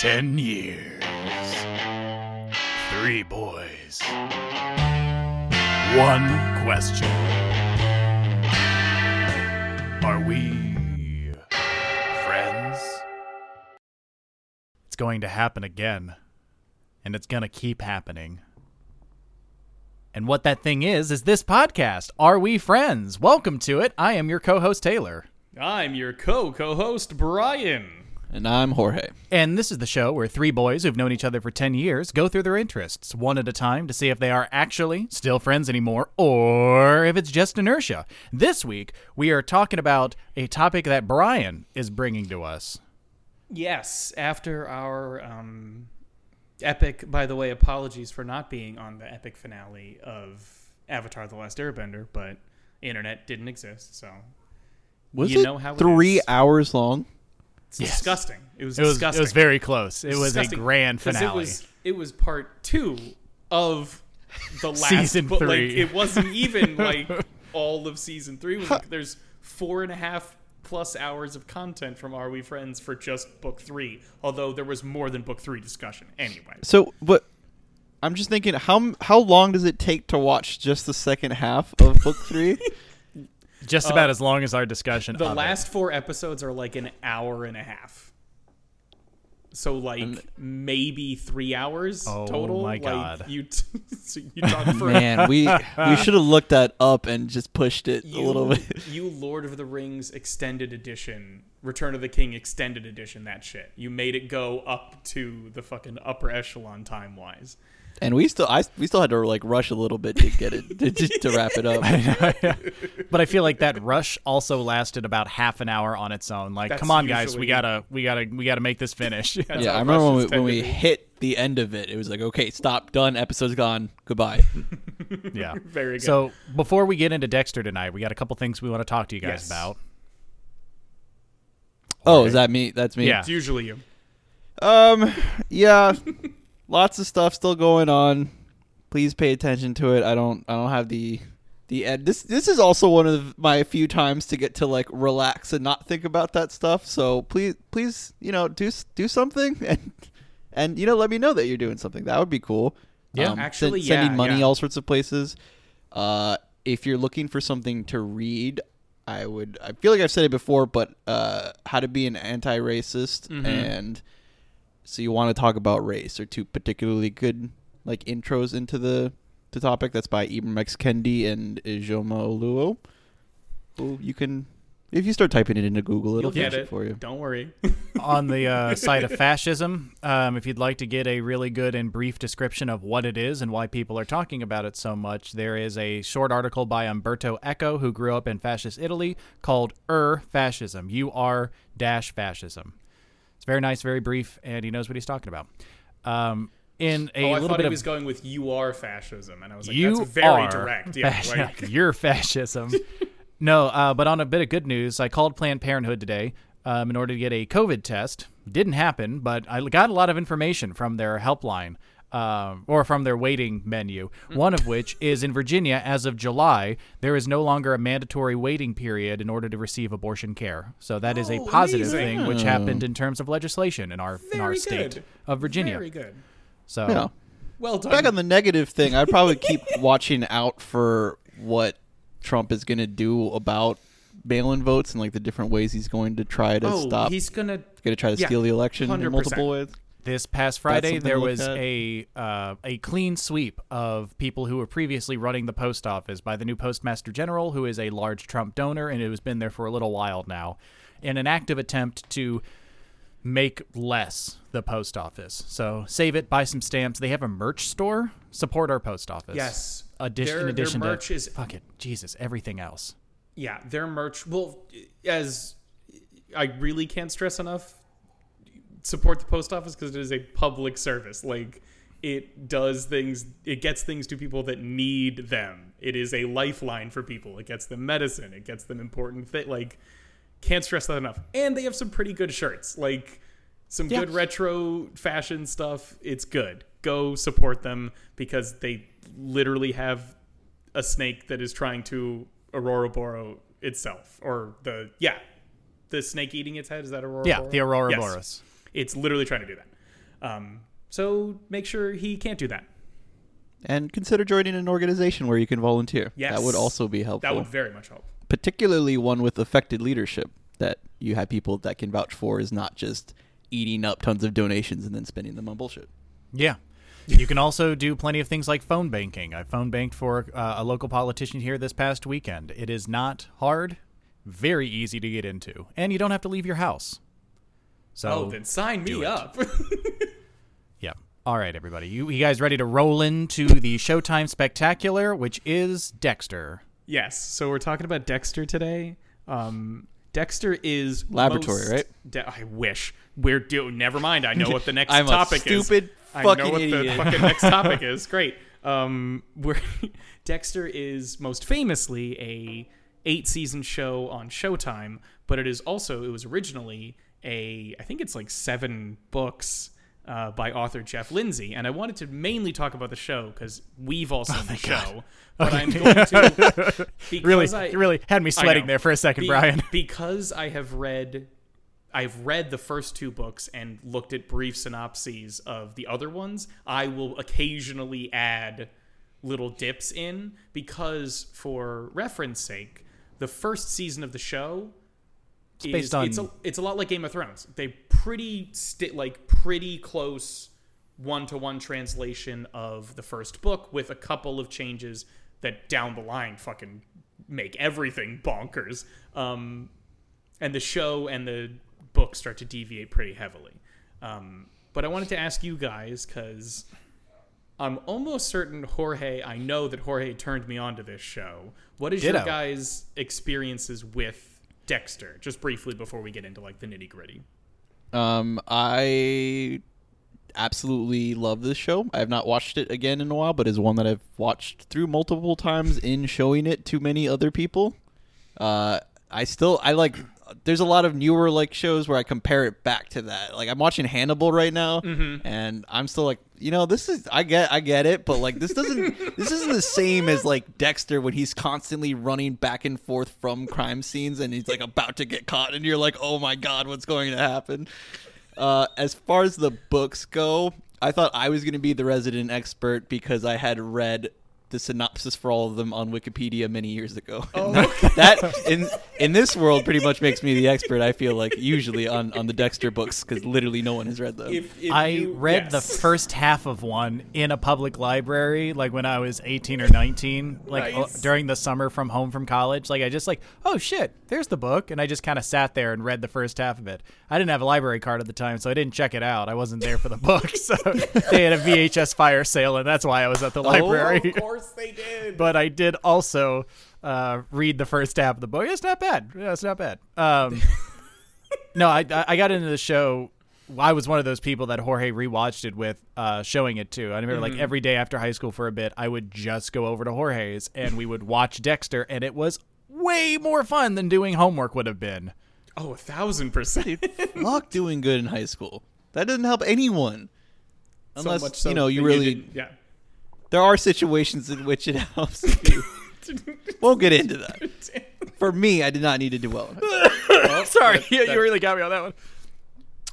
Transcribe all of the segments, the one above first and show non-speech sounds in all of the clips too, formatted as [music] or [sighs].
Ten years. Three boys. One question. Are we friends? It's going to happen again. And it's going to keep happening. And what that thing is, is this podcast. Are we friends? Welcome to it. I am your co host, Taylor. I'm your co co host, Brian. And I'm Jorge. And this is the show where three boys who've known each other for 10 years go through their interests one at a time to see if they are actually still friends anymore or if it's just inertia. This week, we are talking about a topic that Brian is bringing to us. Yes, after our um, epic, by the way, apologies for not being on the epic finale of Avatar The Last Airbender, but internet didn't exist, so Was You it know how three is. hours long? It's Yes. disgusting. It was It was, disgusting. it was very close. It was a grand finale. It was, it was part two of the last Season but, three. Like, it wasn't even [laughs] like all of season three. Was like, there's four and a half plus hours of content from Are We Friends for just book three. Although there was more than book three discussion. Anyway, So, but I'm just thinking, how how long does it take to watch just the second half of book three? [laughs] just about as long as our discussion. uh, the of it. last four episodes are like an hour and a half. So like maybe three hours Oh total. my Like, God. you t- [laughs] so you talk for Man, we we [laughs] should have looked that up and just pushed it you, a little bit. [laughs] you Lord of the Rings extended edition, Return of the King extended edition, that shit. You made it go up to the fucking upper echelon time wise. And we still, I we still had to like rush a little bit to get it [laughs] to, to, to wrap it up. [laughs] but I feel like that rush also lasted about half an hour on its own. Like, That's come on, guys, we gotta, we gotta, we gotta make this finish. [laughs] That's yeah, I remember when we, when we hit the end of it. It was like, okay, stop, done, episode's gone, goodbye. yeah, Very good. So before we get into Dexter tonight, we got a couple things we want to talk to you guys Yes. about. Oh, is that me? That's me. Yeah. it's usually you. Um, yeah, lots of stuff still going on. Please pay attention to it. I don't. I don't have the the ed. This this is also one of my few times to get to like relax and not think about that stuff. So please, please, you know, do do something [laughs] and and you know, let me know that you're doing something. That would be cool. Yeah. Um, Actually, send- sending money yeah. all sorts of places. Uh, if you're looking for something to read, I would. I feel like I've said it before, but uh, how to be an anti-racist Mm-hmm. and so you want to talk about race are two particularly good like intros into the the topic. That's by Ibram X Kendi and Ijeoma Oluo. Who you can, if you start typing it into Google, it'll You'll get it. it for you. Don't worry. [laughs] on the uh, [laughs] site of fascism. Um, if you'd like to get a really good and brief description of what it is and why people are talking about it so much, there is a short article by Umberto Eco, who grew up in fascist Italy, called "Ur Fascism." U R dash fascism. It's very nice, very brief, and he knows what he's talking about. Um, in a oh, I little thought bit he of was going with "you are fascism," and I was like, you "That's very are direct." Yeah, fasc- like, [laughs] you're fascism. no, uh, but on a bit of good news, I called Planned Parenthood today um, in order to get a COVID test. Didn't happen, but I got a lot of information from their helpline. Um, or from their waiting menu, one of which is in Virginia as of July, there is no longer a mandatory waiting period in order to receive abortion care. So that is a Oh, positive amazing. thing, which happened in terms of legislation in our in our state good. of Virginia. Very good. So Yeah. Well done. Back on the negative thing, I'd probably keep [laughs] watching out for what Trump is going to do about mail-in votes and like the different ways he's going to try to oh, stop, he's gonna. going to try to yeah, steal the election 100%. multiple ways. This past Friday, there was at. a uh, a clean sweep of people who were previously running the post office by the new postmaster general, who is a large Trump donor and who has been there for a little while now, in an active attempt to make less the post office. So save it, buy some stamps. They have a merch store. Support our post office. Yes. Addition, Their- in their addition merch to is- fuck it, Jesus, everything else. Yeah, their merch. Well, as I really can't stress enough, support the post office because it is a public service. Like it does things, it gets things to people that need them. It is a lifeline for people. It gets them medicine. It gets them important things. Like can't stress that enough. And they have some pretty good shirts. Like some Yeah. good retro fashion stuff. It's good. Go support them because they literally have a snake that is trying to Aurora Boro itself, or the yeah, the snake eating its head. Is that Aurora? Yeah, Boro? the Aurora Yes. Boreas. It's literally trying to do that. Um, so make sure he can't do that. And consider joining an organization where you can volunteer. Yes. That would also be helpful. That would very much help. particularly one with effective leadership that you have people that can vouch for is not just eating up tons of donations and then spending them on bullshit. Yeah. You can also do plenty of things like phone banking. I phone banked for uh, a local politician here this past weekend. It is not hard, very easy to get into, and you don't have to leave your house. So, oh, then sign me it. up. [laughs] yeah. All right, everybody. You, you guys ready to roll into the Showtime Spectacular, which is Dexter? yes. So we're talking about Dexter today. Um, Dexter is Laboratory, most- right? De- I wish we're do. Never mind. I know what the next [laughs] I'm a topic stupid is. I fucking know what the idiot. fucking next [laughs] topic is. Great. Um, we're Dexter is most famously a eight season show on Showtime, but it is also it was originally a I think it's like seven books. Uh, by author Jeff Lindsay, and I wanted to mainly talk about the show because we've all seen the show. [laughs] But I'm going to [laughs] Really, I, you really had me sweating there for a second, Be- Brian. [laughs] Because I have read I've read the first two books and looked at brief synopses of the other ones. I will occasionally add little dips in because for reference sake, the first season of the show it's based on- it's a, it's a lot like Game of Thrones. They pretty sti- like pretty close one to one translation of the first book with a couple of changes that down the line fucking make everything bonkers. Um, and the show and the book start to deviate pretty heavily. Um, but I wanted to ask you guys because I'm almost certain Jorge. I know that Jorge turned me on to this show. What is Ditto. your guys' experiences with Dexter? Just briefly before we get into like the nitty gritty. Um, I absolutely love this show. I have not watched it again in a while, but is one that I've watched through multiple times in showing it to many other people. Uh, I still I like. There's a lot of newer like shows where I compare it back to that. Like I'm watching Hannibal right now, and I'm still like, you know, this is I get I get it, but like this doesn't [laughs] this isn't the same as like Dexter when he's constantly running back and forth from crime scenes and he's like about to get caught, and you're like, oh my god, what's going to happen? Uh, as far as the books go, I thought I was going to be the resident expert because I had read the synopsis for all of them on Wikipedia many years ago. [laughs] that in in this world pretty much makes me the expert. I feel like usually on on the Dexter books because literally no one has read them. If, if I you- read the first half of one in a public library, like when I was 18 or 19, like Nice. uh, during the summer from home from college. Like I just like, oh shit, there's the book, and I just kind of sat there and read the first half of it. I didn't have a library card at the time, so I didn't check it out. I wasn't there for the book, [laughs] so they had a VHS fire sale, and that's why I was at the library. Of course they did. but I did also uh, read the first half of the book. It's not bad. Yeah, it's not bad. Um, [laughs] no, I I got into the show. I was one of those people that Jorge rewatched it with, uh, showing it to. I remember like every day after high school for a bit, I would just go over to Jorge's and we would watch Dexter, and it was way more fun than doing homework would have been. oh, a thousand percent. Fuck doing good in high school. That doesn't help anyone. So Unless much so you know you really. didn't- yeah. There are situations in which it helps. If you, [laughs] won't get into that. [laughs] For me, I did not need to do well. in high. [laughs] Sorry, that- you, that- you really got me on that one.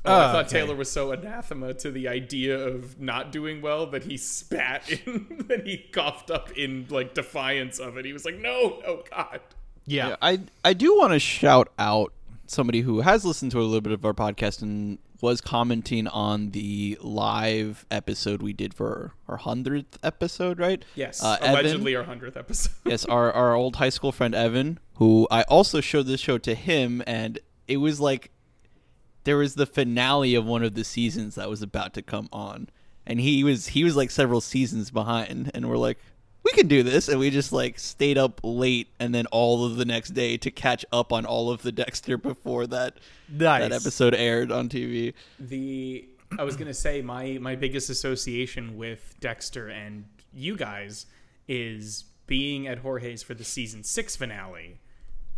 Oh, I thought okay. Taylor was so anathema to the idea of not doing well that he spat in, that he coughed up in like defiance of it. He was like, "No, oh God." Yeah. Yeah, I I do want to shout out somebody who has listened to a little bit of our podcast and was commenting on the live episode we did for our hundredth episode, right? Yes, Uh, Evan- allegedly our hundredth episode. yes, our our old high school friend Evan, who I also showed this show to him, and it was like there was the finale of one of the seasons that was about to come on, and he was he was like several seasons behind, and we're like. We can do this, and we just like stayed up late, and then all of the next day to catch up on all of the Dexter before that Nice. that episode aired on TV. the I was gonna say my my biggest association with Dexter and you guys is being at Jorge's for the season six finale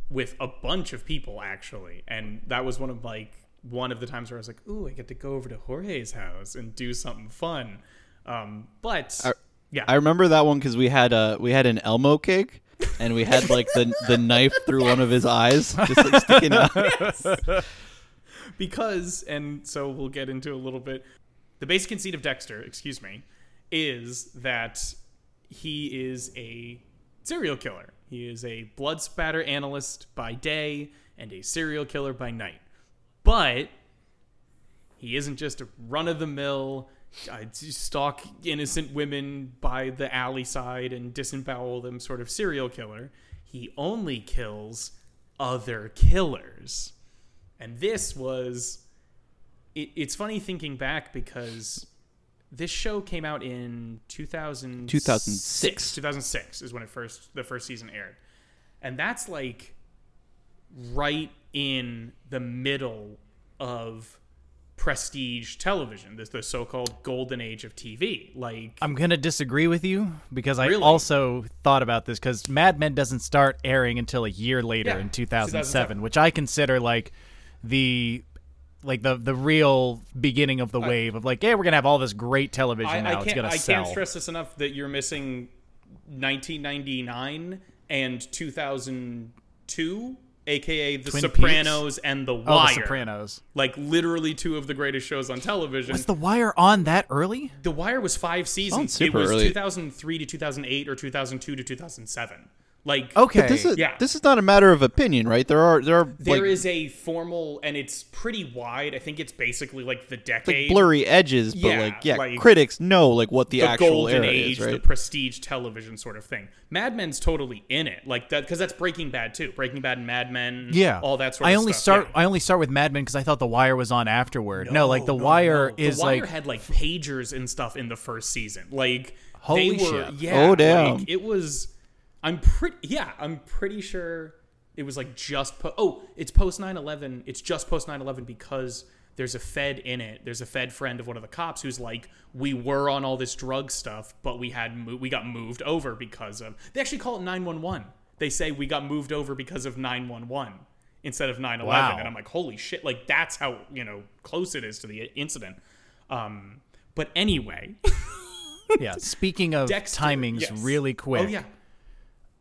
with a bunch of people actually, and that was one of like one of the times where I was like, "Ooh, I get to go over to Jorge's house and do something fun." Um, but I- yeah, I remember that one because we had a we had an Elmo cake, and we had like the [laughs] the knife through one of his eyes, just like sticking out. [laughs] [laughs] because and so we'll get into a little bit the the basic conceit of Dexter, excuse me, is that he is a serial killer. He is a blood spatter analyst by day and a serial killer by night. But he isn't just a run of the mill, uh, stalk innocent women by the alley side and disembowel them sort of serial killer. He only kills other killers. And this was. It, it's funny thinking back because this show came out in 2000 2006. 2006 is when it first the first season aired. And that's like right in the middle of prestige television, this the so-called golden age of TV. Like I'm gonna disagree with you because I Really? also thought about this because Mad Men doesn't start airing until a year later Yeah, in 2007, 2007. which I consider like the like the the real beginning of the wave of like, hey, we're gonna have all this great television I, now. I it's gonna sell. I can't stress this enough that you're missing 1999 and 2002, aka The Twin Sopranos and The oh, Wire. The Sopranos. Like literally two of the greatest shows on television. Was The Wire on that early? The Wire was five seasons. It super was early. 2003 to 2008 or 2002 to 2007. Like Okay. But this is Yeah. this is not a matter of opinion, right? There are there are There like, is a formal, and it's pretty wide. I think it's basically like the like decade, blurry edges, but Yeah, like yeah, like- critics know like what the, the actual golden era age, is, the right? prestige television sort of thing. Mad Men's totally in it, like that, because that's Breaking Bad too. Breaking Bad and Mad Men, Yeah, all that sort I of only stuff. start. yeah. I only start with Mad Men because I thought The Wire was on afterward. No, like The Wire no. is the Wire like had like pagers and stuff in the first season. Like Holy they were, shit. yeah. Oh, damn. like, it was. I'm pretty. Yeah, I'm pretty sure it was like just. Po- oh, it's post 9/11. It's just post 9/11 because there's a Fed in it. There's a Fed friend of one of the cops who's like, we were on all this drug stuff, but we had mo- we got moved over because of. They actually call it 911. They say we got moved over because of 911 instead of 9/11, Wow. and I'm like, holy shit! Like that's how you know close it is to the incident. Um, but anyway, [laughs] yeah. Speaking of Dexter, timings, yes. really quick. Oh yeah,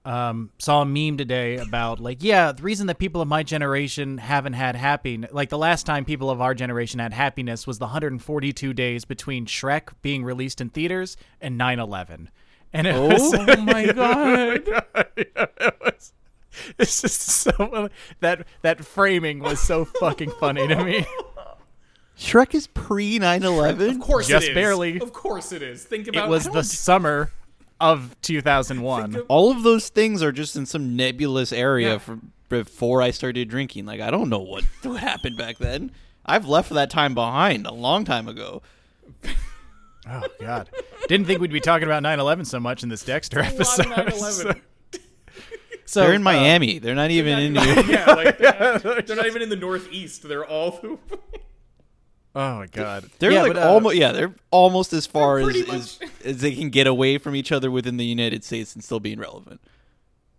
um, saw a meme today about like, yeah, the reason that people of my generation haven't had happiness, like the last time people of our generation had happiness was the 142 days between Shrek being released in theaters and 9/11, and it was, oh [laughs] [laughs] my god. [laughs] it was- it's just so that that framing was so fucking funny to me. Shrek is pre 9/11. Of course Just it is. barely. Of course it is. Think about It It was the summer of 2001. All of those things are just in some nebulous area Yeah. from before I started drinking. Like I don't know what [laughs] what happened back then. I've left that time behind a long time ago. Oh God! Didn't think we'd be talking about 9/11 so much in this Dexter a lot of episode. 9/11. [laughs] So They're in uh, Miami. They're not even in New yeah, like they're, they're not [laughs] even in the Northeast. They're all through. Oh my God! They're Yeah, like but, uh, almost yeah, they're almost as far as, as [laughs] as they can get away from each other within the United States and still being relevant.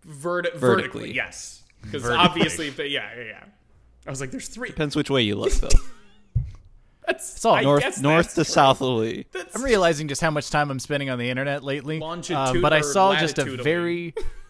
Vert- vertically. Vertically. yes. Because obviously, if they, yeah, yeah, yeah. I was like, there's three. Depends which way you look [laughs] though. That's It's all I north guess north that's to true. southerly. That's I'm realizing just how much time I'm spending on the internet lately. Longitude Um, but I saw just a very, [laughs]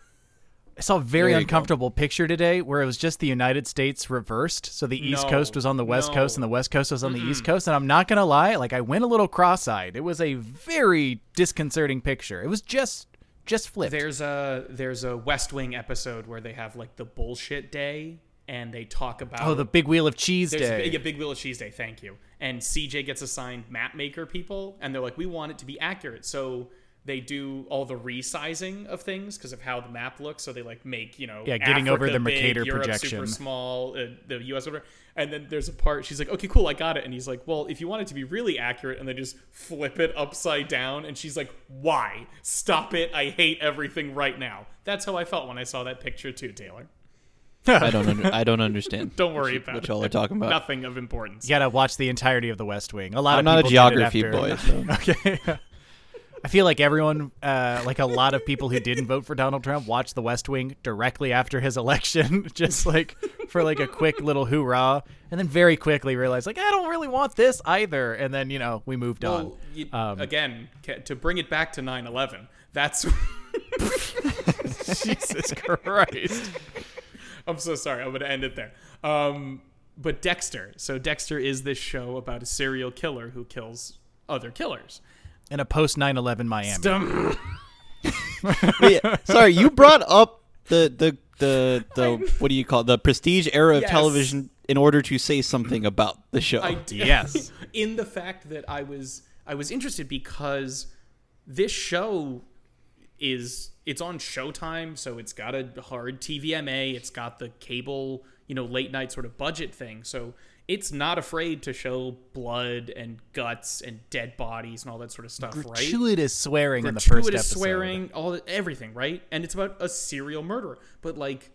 I saw a very go. uncomfortable picture today where it was just the United States reversed. So the East No, Coast was on the West no. Coast and the West Coast was on the East Coast. And I'm not gonna lie, like I went a little cross-eyed. It was a very disconcerting picture. It was just, just flipped. There's a there's a West Wing episode where they have like the bullshit day and they talk about oh, the big wheel of cheese day. a big, a big wheel of cheese day. Thank you. And CJ gets assigned map maker people, and they're like, we want it to be accurate, so they do all the resizing of things because of how the map looks. So they like make you know Yeah, getting over Africa the big, Mercator Europe projection. super small, uh, the U.S. whatever. And then there's a part she's like, okay, cool, I got it. And he's like, well, if you want it to be really accurate, and they just flip it upside down, and she's like, why? Stop it! I hate everything right now. That's how I felt when I saw that picture too, Taylor. I don't under, I don't understand. [laughs] Don't worry about what it. y'all are talking about. Nothing of importance. You gotta watch the entirety of the West Wing. A lot I'm of not a people did geography after- boy. [laughs] So. Okay. I feel like everyone, uh, like a lot of people who didn't vote for Donald Trump, watched The West Wing directly after his election, [laughs] just like for like a quick little hoorah, and then very quickly realized like I don't really want this either, and then you know we moved on. Well, you, Um, again, to bring it back to 9/11, that's. [laughs] Jesus Christ! I'm so sorry. I'm going to end it there. Um, but Dexter. So Dexter is this show about a serial killer who kills other killers. In a post 9/11 Miami. Dum- But yeah, sorry, you brought up the the the the what do you call it? the prestige era of Yes. television in order to say something about the show. I [laughs] d- Yes. [laughs] in the fact that I was I was interested because this show is it's on Showtime, so it's got a hard TVMA, it's got the cable, you know, late night sort of budget thing. So it's not afraid to show blood and guts and dead bodies and all that sort of stuff, right? Gratuitous swearing in the first episode. swearing, all everything, right? And it's about a serial murderer. But like,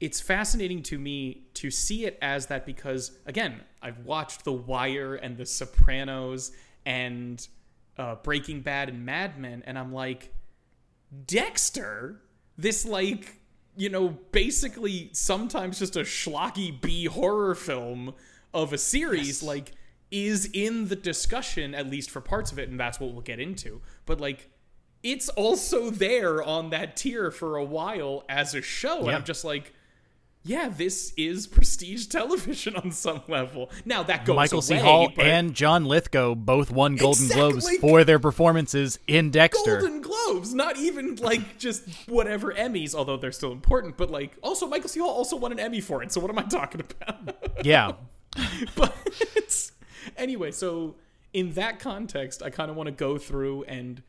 it's fascinating to me to see it as that because again, I've watched The Wire and The Sopranos and uh, Breaking Bad and Mad Men, and I'm like, Dexter, this like you know basically sometimes just a schlocky B horror film of a series like is in the discussion at least for parts of it and that's what we'll get into. But like it's also there on that tier for a while as a show and i'm just like yeah this is prestige television on some level now that goes Michael C. away, Hall but- and John Lithgow both won Golden Globes for their performances in Dexter. Golden Globes, not even like just whatever Emmys, although they're still important. But like, also Michael C. Hall also won an Emmy for it. So what am I talking about? Yeah. [laughs] but anyway, so in that context, I kind of want to go through and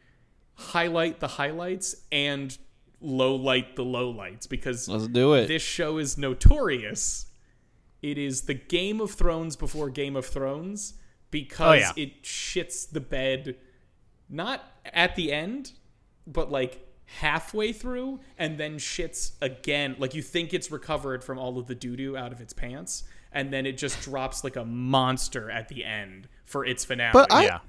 highlight the highlights and low light the low lights because Let's do it. this show is notorious. It is the Game of Thrones before Game of Thrones because Oh, yeah. it shits the bed not at the end, but like halfway through and then shits again. Like you think it's recovered from all of the doo doo out of its pants, and then it just drops like a monster at the end for its finale. But I- yeah.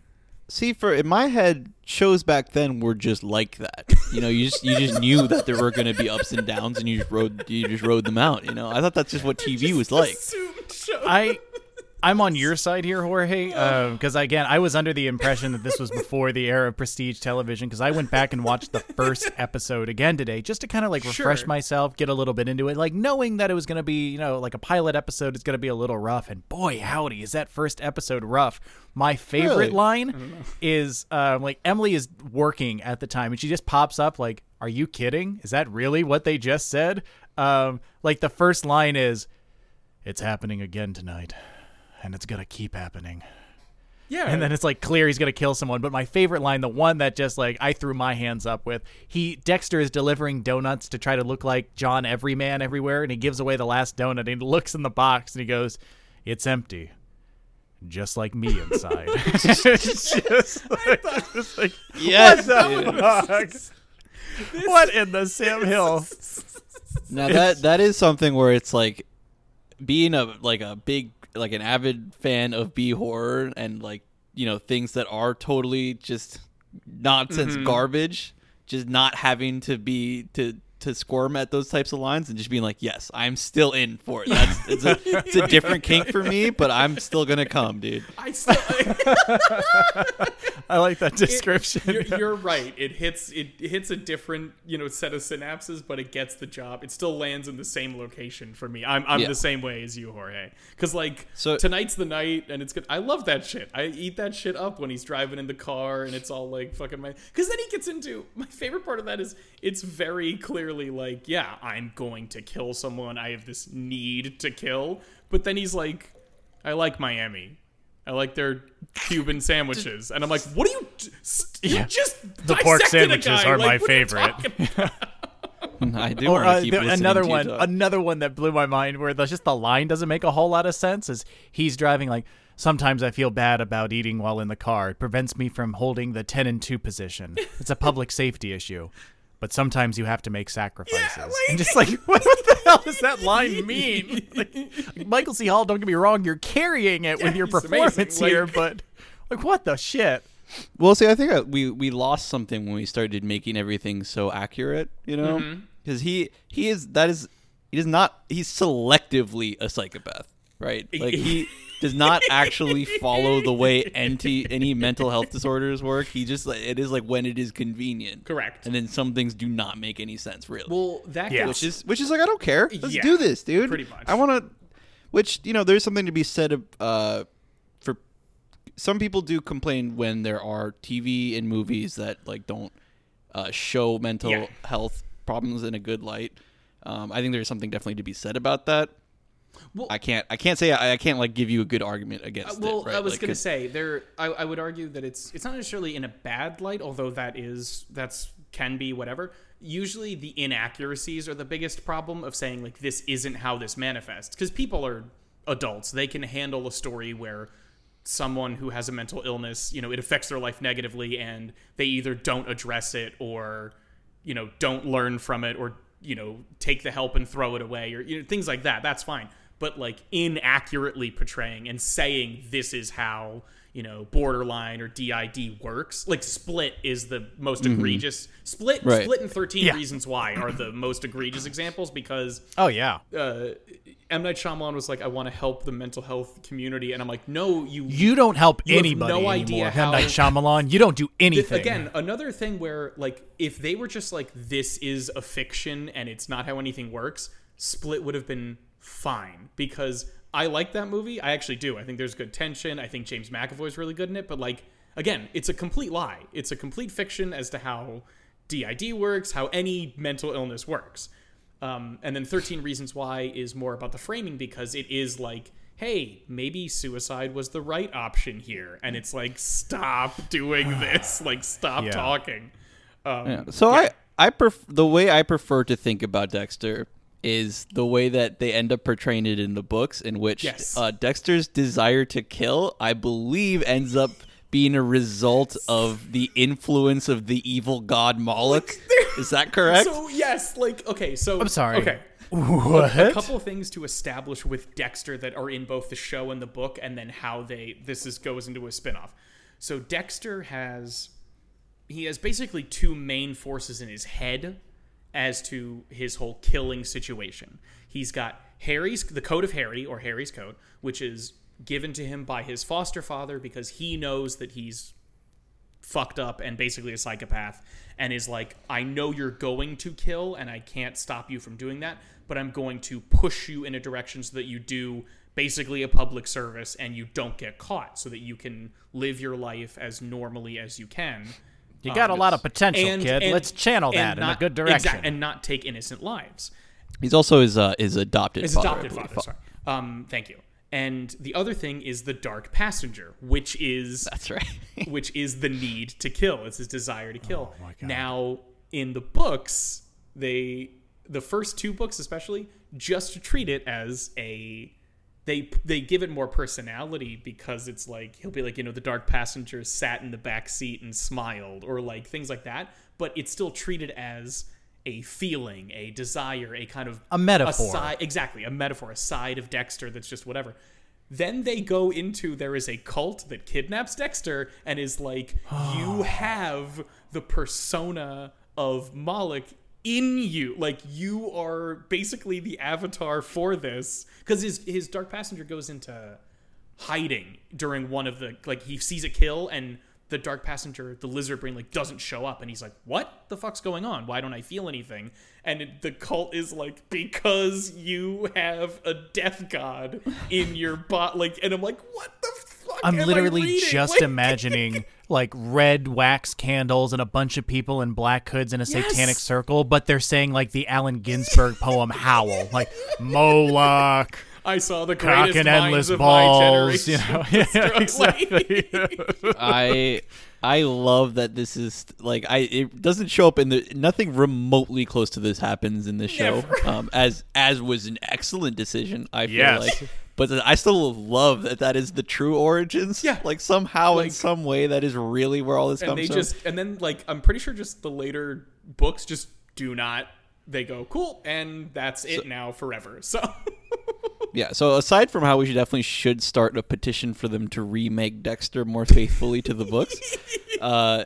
See, for in my head, shows back then were just like that. You know, you just you just knew that there were going to be ups and downs, and you just rode you just rode them out. You know, I thought that's just what TV was like. Assumed show. I I'm on your side here, Jorge, because again, I was under the impression that this was before the era of prestige television. Because I went back and watched the first [laughs] episode again today, just to kind of like refresh Sure. myself, get a little bit into it, like knowing that it was going to be, you know, like a pilot episode is going to be a little rough. And boy, howdy, is that first episode rough! My favorite Really? line is um, like Emily is working at the time, and she just pops up like, "Are you kidding? Is that really what they just said?" Um, like the first line is, "It's happening again tonight." And it's gonna keep happening. yeah, And then it's like clear he's gonna kill someone. But my favorite line, the one that just like I threw my hands up with, he Dexter is delivering donuts to try to look like John Everyman everywhere, and he gives away the last donut. And he looks in the box and he goes, "It's empty." Just like me inside. [laughs] [laughs] just like, just like Yes, what the fuck? What in the Sam Hill? Now that that is something where it's like being a like a big like an avid fan of B horror and like you know things that are totally just nonsense Mm-hmm. garbage, just not having to be to to squirm at those types of lines and just being like, yes, I'm still in for it. That's it's a it's a different kink for me, but I'm still gonna come, dude. I still. [laughs] I like that description. You're, you're right. It hits it hits a different you know set of synapses, but it gets the job. It still lands in the same location for me. I'm I'm Yeah. the same way as you, Jorge. Because like So- tonight's the night, and it's good. I love that shit. I eat that shit up when he's driving in the car, and it's all like fucking my. Because then he gets into my favorite part of that is it's very clearly like, yeah, I'm going to kill someone. I have this need to kill, but then he's like, I like Miami. I like their Cuban [laughs] sandwiches, and I'm like, "What are you? You Yeah. just The pork a sandwiches guy. are Like, my what are you favorite. talking about? [laughs] I do or uh, keep there- another to you one talk. another one that blew my mind where the, just the line doesn't make a whole lot of sense is he's driving like sometimes i feel bad about eating while in the car it prevents me from holding the 10 and 2 position it's a public safety issue but sometimes you have to make sacrifices like- and just like what, [laughs] what the hell does that line [laughs] mean like, like, michael c hall don't get me wrong you're carrying it with your he's amazing, performance here but like what the shit Well, see, I think uh, we we lost something when we started making everything so accurate. You know, Mm-hmm. because he he is that is he is not he's selectively a psychopath, right? Like he [laughs] does not actually follow the way [laughs] anti any mental health disorders work. He just it is like when it is convenient, Correct. and then some things do not make any sense really. Well, that Yeah. which is which is like I don't care. Let's Yeah, do this, dude. pretty much. I want to. Which you know, there's something to be said of uh, for some people do complain when there are TV and movies that like don't uh, show mental Yeah. health problems in a good light. Um, I think there's something definitely to be said about that. Well- I can't. I can't say. I, I can't like give you a good argument Uh, against well, it. Right? I was Like, gonna say there. I, I would argue that it's it's not necessarily in a bad light, although that is that's can be whatever. Usually, the inaccuracies are the biggest problem of saying like this isn't how this manifests because people are adults; they can handle a story where someone who has a mental illness, you know, it affects their life negatively, and they either don't address it or you know don't learn from it or you know take the help and throw it away or you know things like that that's fine but like inaccurately portraying and saying this is how you know borderline or did works like split is the most egregious split Right. split and 13 Yeah. reasons why are the most egregious examples because Oh yeah. uh M Night Shyamalan was like I want to help the mental health community and I'm like no you You don't help You have anybody no idea how- M Night Shyamalan, you don't do Th- anything. again another thing where like if they were just like this is a fiction and it's not how anything works split would have been fine because i like that movie. I actually do. I think there's good tension. I think james mcavoy's really good in it but like again it's a complete lie. It's a complete fiction as to how did works how any mental illness works. Um, and then 13 reasons why is more about the framing because it is like hey maybe suicide was the right option here. And it's like stop [laughs] doing [sighs] this. Like stop Yeah. talking. Um, Yeah. So I I pref- the way I prefer to think about Dexter is the way that they end up portraying it in the books, in which Yes. uh, Dexter's desire to kill, I believe, ends up being a result of the influence of the evil god Moloch. Is that correct? so yes like okay so I'm sorry. okay What? a couple of things to establish with Dexter that are in both the show and the book, and then how they this is goes into a spinoff. So Dexter has he has basically two main forces in his head as to his whole killing situation. He's got Harry's the code of Harry or Harry's code, which is given to him by his foster father because he knows that he's fucked up and basically a psychopath and is like I know you're going to kill and I can't stop you from doing that but I'm going to push you in a direction so that you do basically a public service and you don't get caught so that you can live your life as normally as you can You got a lot of potential, and- kid. and- Let's channel and that in a good direction. exact- and not take innocent lives He's also his uh, his adopted his father. I adopted believe. father sorry um thank you and the other thing is the dark passenger which is That's right. [laughs] which is the need to kill. It's his desire to kill. Oh my God. Now, in the books, they the first two books especially just treat it as a they they give it more personality because it's like he'll be like you know the dark passenger sat in the back seat and smiled or like things like that but it's still treated as a feeling a desire a kind of A metaphor. side, exactly a metaphor a side of dexter that's just whatever then they go into there is a cult that kidnaps dexter and is like [sighs] you have the persona of moloch in you like you are basically the avatar for this because his his dark passenger goes into hiding during one of the like he sees a kill and the dark passenger the lizard brain like doesn't show up and he's like what the fuck's going on? Why don't i feel anything? And it, the cult is like because you have a death god in your bot like and i'm like what the I'm am I literally just Like- imagining like red wax candles and a bunch of people in black hoods in a Yes. satanic circle, but they're saying like the Allen Ginsberg poem "Howl," like Moloch, i saw the cock greatest and minds endless of balls. my You know, [laughs] yeah, [laughs] exactly. I I love that this is like I it doesn't show up in the nothing remotely close to this happens in this show. Um, as as was an excellent decision, I feel Yes. like. But I still love that that is the true origins. Yeah. like somehow in some way that is really where all this and comes they from. just and then like i'm pretty sure just the later books just do not they go cool and that's it now forever so [laughs] Yeah. So aside from how we should definitely should start a petition for them to remake Dexter more faithfully to the books, [laughs] uh,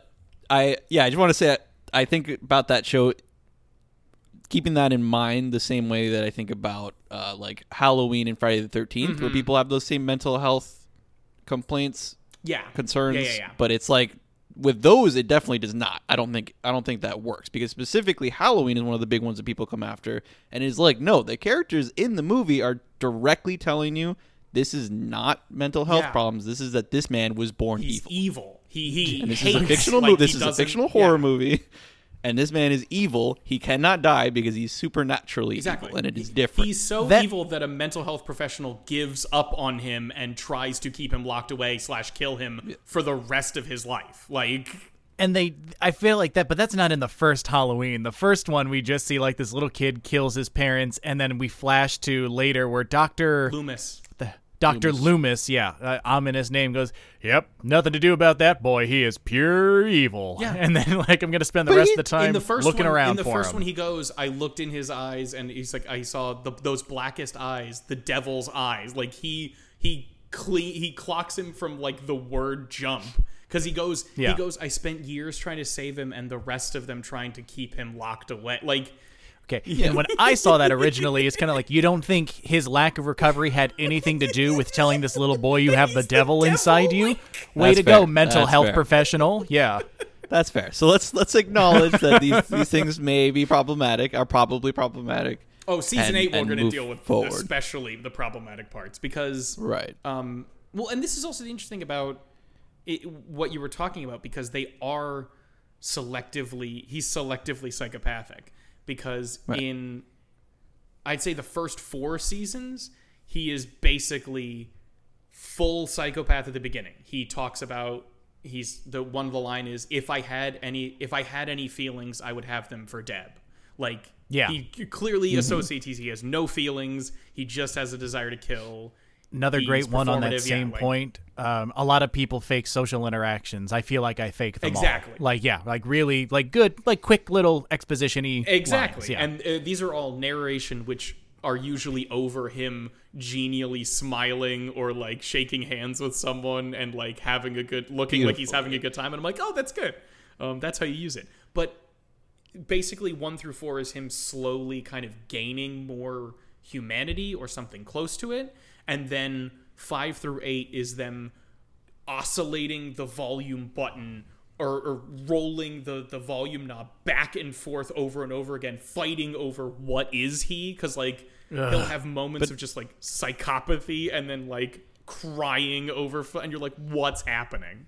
I yeah, I just want to say I think about that show. Keeping that in mind, the same way that I think about uh, like Halloween and Friday the 13th Mm-hmm. where people have those same mental health complaints, yeah concerns. yeah yeah, yeah. But it's like with those, it definitely does not. I don't think I don't think that works because specifically Halloween is one of the big ones that people come after, and it's like no, the characters in the movie are directly telling you this is not mental health Yeah. problems. This is that this man was born He's evil. evil. He he and this hates, is a fictional like, movie. This is a fictional horror yeah. movie. And this man is evil. He cannot die because he's supernaturally Exactly. evil, and it is different. He's so That- evil that a mental health professional gives up on him and tries to keep him locked away slash kill him for the rest of his life. Like and they i feel like that but that's not in the first halloween the first one we just see like this little kid kills his parents and then we flash to later where dr Loomis. Dr loomis, yeah uh, ominous name goes yep nothing to do about that boy he is pure evil Yeah. [laughs] and then like i'm gonna spend the But rest he- of the time in the first looking one, around in the first him one he goes, I looked in his eyes and he's like I saw the, those blackest eyes, the devil's eyes. Like he he cle- he clocks him from like the word jump because he goes Yeah. he goes I spent years trying to save him and the rest of them trying to keep him locked away. Like Okay. And when I saw that originally, it's kind of like you don't think his lack of recovery had anything to do with telling this little boy you have the devil inside you. Way That's to go, mental That's health fair. professional. Yeah. That's fair. So let's let's acknowledge that these these things may be problematic, are probably problematic. oh, season And- eight we're going to deal with forward. especially the problematic parts because Right. Um, well, and this is also the interesting about it, what you were talking about because they are selectively he's selectively psychopathic because Right. in I'd say the first four seasons he is basically full psychopath at the beginning. He talks about he's the one of the line is if I had any if I had any feelings I would have them for Deb. Like Yeah. he clearly Mm-hmm. associates he has no feelings. He just has a desire to kill. Another great one on that yeah, same like- point. Um, a lot of people fake social interactions. I feel like I fake them all. Exactly. Like yeah, like really like good, like quick little exposition-y Exactly. lines, yeah. And uh, these are all narration which are usually over him genially smiling or like shaking hands with someone and like having a good looking like he's having a good time and I'm like, "Oh, that's good." Um, that's how you use it. But basically 1 through 4 is him slowly kind of gaining more humanity or something close to it and then 5 through 8 is them oscillating the volume button or, or rolling the, the volume knob back and forth over and over again, fighting over what is he? Because like he'll have moments of just like psychopathy and then like crying over, fu- and you're like, what's happening?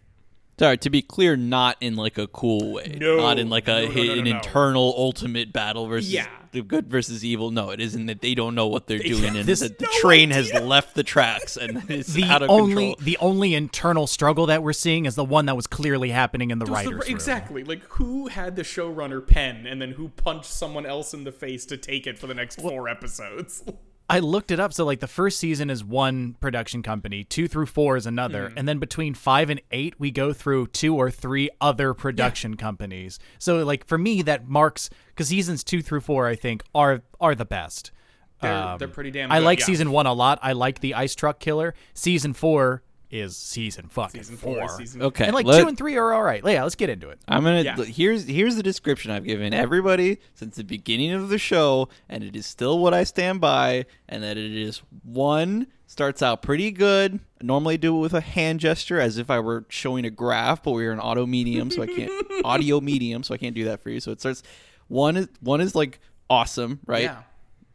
Sorry, to be clear, not in like a cool way. No. Not in like a No, no, no, an no, no. internal ultimate battle versus Yeah. The good versus evil. No, it isn't that they don't know what they're doing and This- that the no train has left the tracks and [laughs] it's the out of only control. the only internal struggle that we're seeing is the one that was clearly happening in the It was the- writers' room. exactly. Like who had the showrunner pen and then who punched someone else in the face to take it for the next four episodes? [laughs] I looked it up. So like the first season is one production company, two through four is another, Mm-hmm. and then between five and eight we go through two or three other production companies. So like for me that marks because seasons two through four I think are are the best. They're, they're pretty damn. Good, I like yeah. season one a lot. I like the ice truck killer. Season four is season fucking Season four. four. Season Okay, And like let- two and three are all right. Yeah, let's get into it. I'm gonna Yeah. here's here's the description I've given everybody since the beginning of the show, and it is still what I stand by, and that it is one starts out pretty good. I normally do it with a hand gesture as if I were showing a graph, but we're an auto medium, so I can't [laughs] audio medium, so I can't do that for you. So it starts one is one is like awesome, right? Yeah.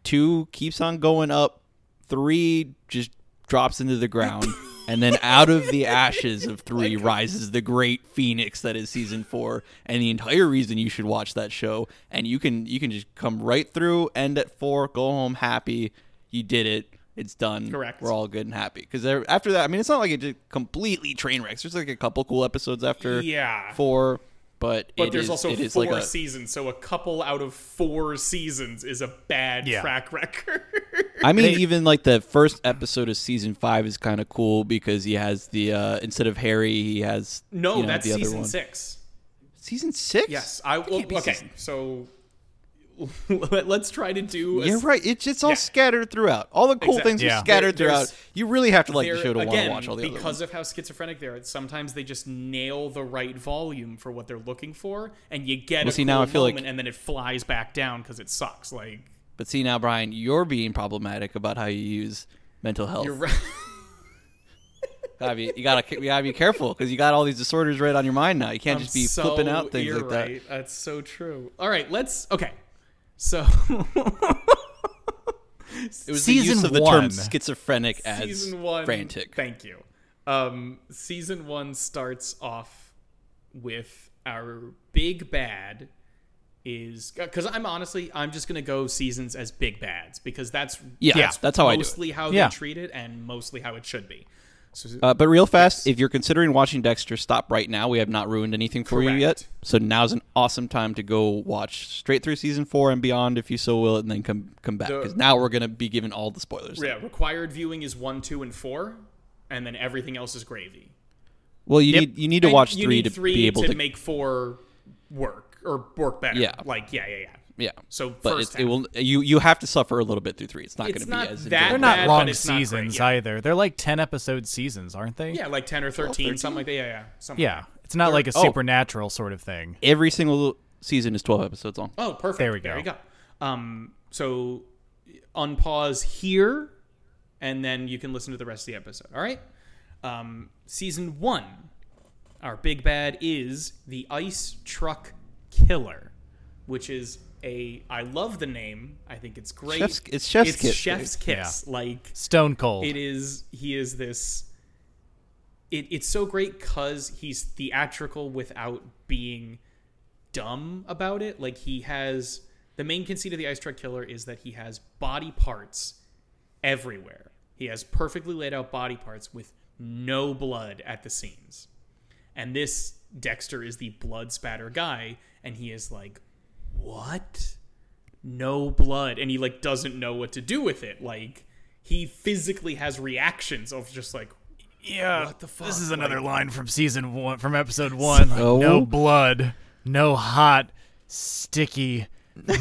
Two keeps on going up. Three just drops into the ground. [laughs] and then out of the ashes of three rises the great phoenix that is season four. And the entire reason you should watch that show. And you can you can just come right through, end at four, go home happy. You did it. It's done. Correct. We're all good and happy. Because after that, I mean, it's not like it just completely train wrecks. There's like a couple cool episodes after Yeah. four, but But it there's is- also it is four like a, seasons, so a couple out of four seasons is a bad Yeah. track record. I mean, even like the first episode of season five is kind of cool because he has the uh instead of Harry, he has no, you know, that's the other season one. six. Season six. Yes, I That well, okay. season- So let- [laughs] let's try to do. A, You're right. It's it's all Yeah. scattered throughout. All the cool Exactly. things Yeah. are scattered There- throughout. You really have to like the show to want to watch all the other because of how schizophrenic they are. Sometimes they just nail the right volume for what they're looking for, and you get Well, a see, cool now I feel like- and then it flies back down because it sucks. Like But see now, Brian, you're being problematic about how you use mental health. you're right. [laughs] Gotta be, you gotta you gotta be careful because you got all these disorders right on your mind now. You can't I'm just be so- flipping out things like that. That's so true. All right, let's. Okay, so [laughs] It was Season the use of the one. term schizophrenic as season one frantic. Thank you. Um, season one starts off with our big bad is because I'm honestly I'm just gonna go seasons as big bads because that's Yeah, that's how I mostly how Yeah. they treat it and mostly how it should be. So Uh, but real fast, if you're considering watching Dexter, stop right now. We have not ruined anything for you yet. So now's an awesome time to go watch straight through season four and beyond, if you so will, and then come come back because now we're gonna be given all the spoilers. yeah, required viewing is one, two, and four, and then everything else is gravy. Well, you Yep. need you need to watch three need to three be able to, to. make four work or work better. Yeah. like yeah, yeah, yeah. Yeah, So but first it will you you have to suffer a little bit through three. It's not going to be as that They're not bad, long but it's not great, seasons yeah. either. They're like 10 episode seasons, aren't they? Yeah, like ten or 13, something like that. Yeah, yeah. Something Yeah. like. It's not like a Oh. supernatural sort of thing. Every single season is twelve episodes long. Oh, perfect. There we go. There go. you go. Um, so unpause here, and then you can listen to the rest of the episode. All right. Um, season one, our big bad is the Ice Truck Killer, which is a. I love the name. I think it's great. Chef's- it's Chef's it's Kiss, Chef's kiss. Like Stone Cold. it is. He is this. It, it's so great because he's theatrical without being dumb about it. Like he has the main conceit of the Ice Truck Killer is that he has body parts everywhere. He has perfectly laid out body parts with no blood at the seams. And this Dexter is the blood spatter guy, and he is like, "What? No blood?" And he like doesn't know what to do with it. Like he physically has reactions of just like, yeah. What the fuck? This is another Like- line from season one, from episode one. Like, Oh. No blood. No hot, sticky,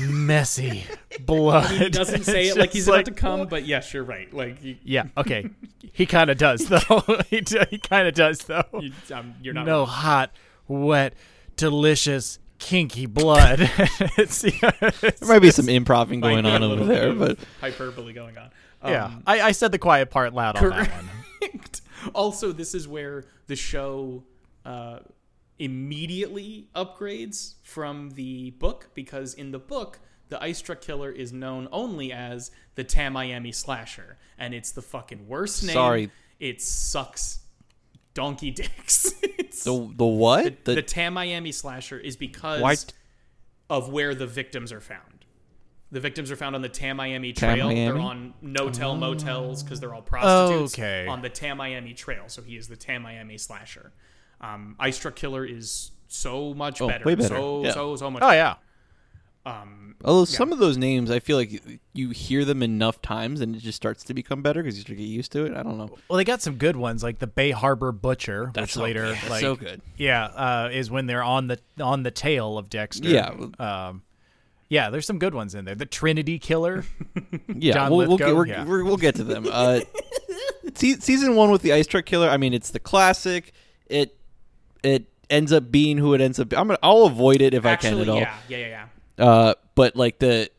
messy [laughs] blood. he doesn't say it like just he's about to come, but yes, you're right. Like you, Yeah, okay. He kind of does, though. [laughs] he he kind of does, though. you um, you're not no hot, wet, delicious, kinky blood. [laughs] it's, yeah, it's- There might be some improving Like, going a on over there, but hyperbole going on. yeah. Um, I, I said the quiet part loud on that one. [laughs] also, this is where the show uh, immediately upgrades from the book because in the book, the Ice Truck Killer is known only as the Tamiami Slasher, and it's the fucking worst name. Sorry. it sucks. Donkey [laughs] dicks. it's, the the what? the, The, Tamiami Slasher is because Why- of where the victims are found. The victims are found on the Tamiami Trail. They're on no-tell motels because they're all prostitutes. Okay. On the Tamiami Trail, so he is the Tamiami slasher. Um, Ice Truck Killer is so much Oh, better. way better. So Yeah. so so much. Oh, yeah. Um, although some of those names, I feel like you, hear them enough times and it just starts to become better because you start to get used to it. I don't know. Well, they got some good ones, like the Bay Harbor Butcher, which so- later, yeah, like, so good. Yeah, uh, is when they're on the on the tail of Dexter. Yeah. Um, yeah, there's some good ones in there. The Trinity Killer. [laughs] Yeah, we'll, we'll, get, Yeah. we're, we'll get to them. Uh, [laughs] se- season one with the Ice Truck Killer. I mean, it's the classic. It it ends up being who it ends up. I'm gonna. I'll avoid it if I can at all. yeah, yeah, yeah, yeah. Uh, but like the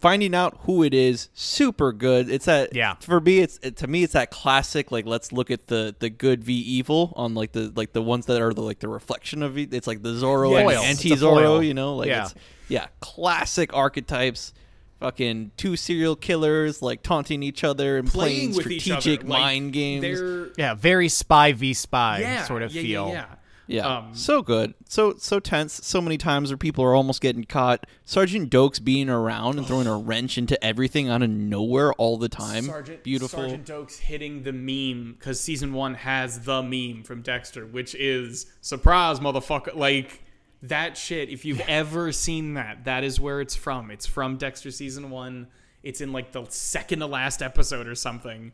finding out who it is, super good. It's that. Yeah. For me, it's it, to me, it's that classic. Like, let's look at the the good v evil on like the like the ones that are the like the reflection of it. It's like the Zorro Yes. and anti It's a foil. Zorro. You know, like Yeah. it's yeah, classic archetypes. Fucking two serial killers like taunting each other and Playing playing with each other, strategic like, mind games. Yeah, very spy v spy yeah, sort of yeah, feel. Yeah, yeah. Yeah, Um, so good, so so tense. So many times where people are almost getting caught. Sergeant Doakes being around and throwing a wrench into everything out of nowhere all the time. Sergeant, Beautiful. Sergeant Doakes hitting the meme because season one has the meme from Dexter, which is surprise, motherfucker. Like that shit. If you've ever seen that, that is where it's from. It's from Dexter season one. It's in like the second to last episode or something.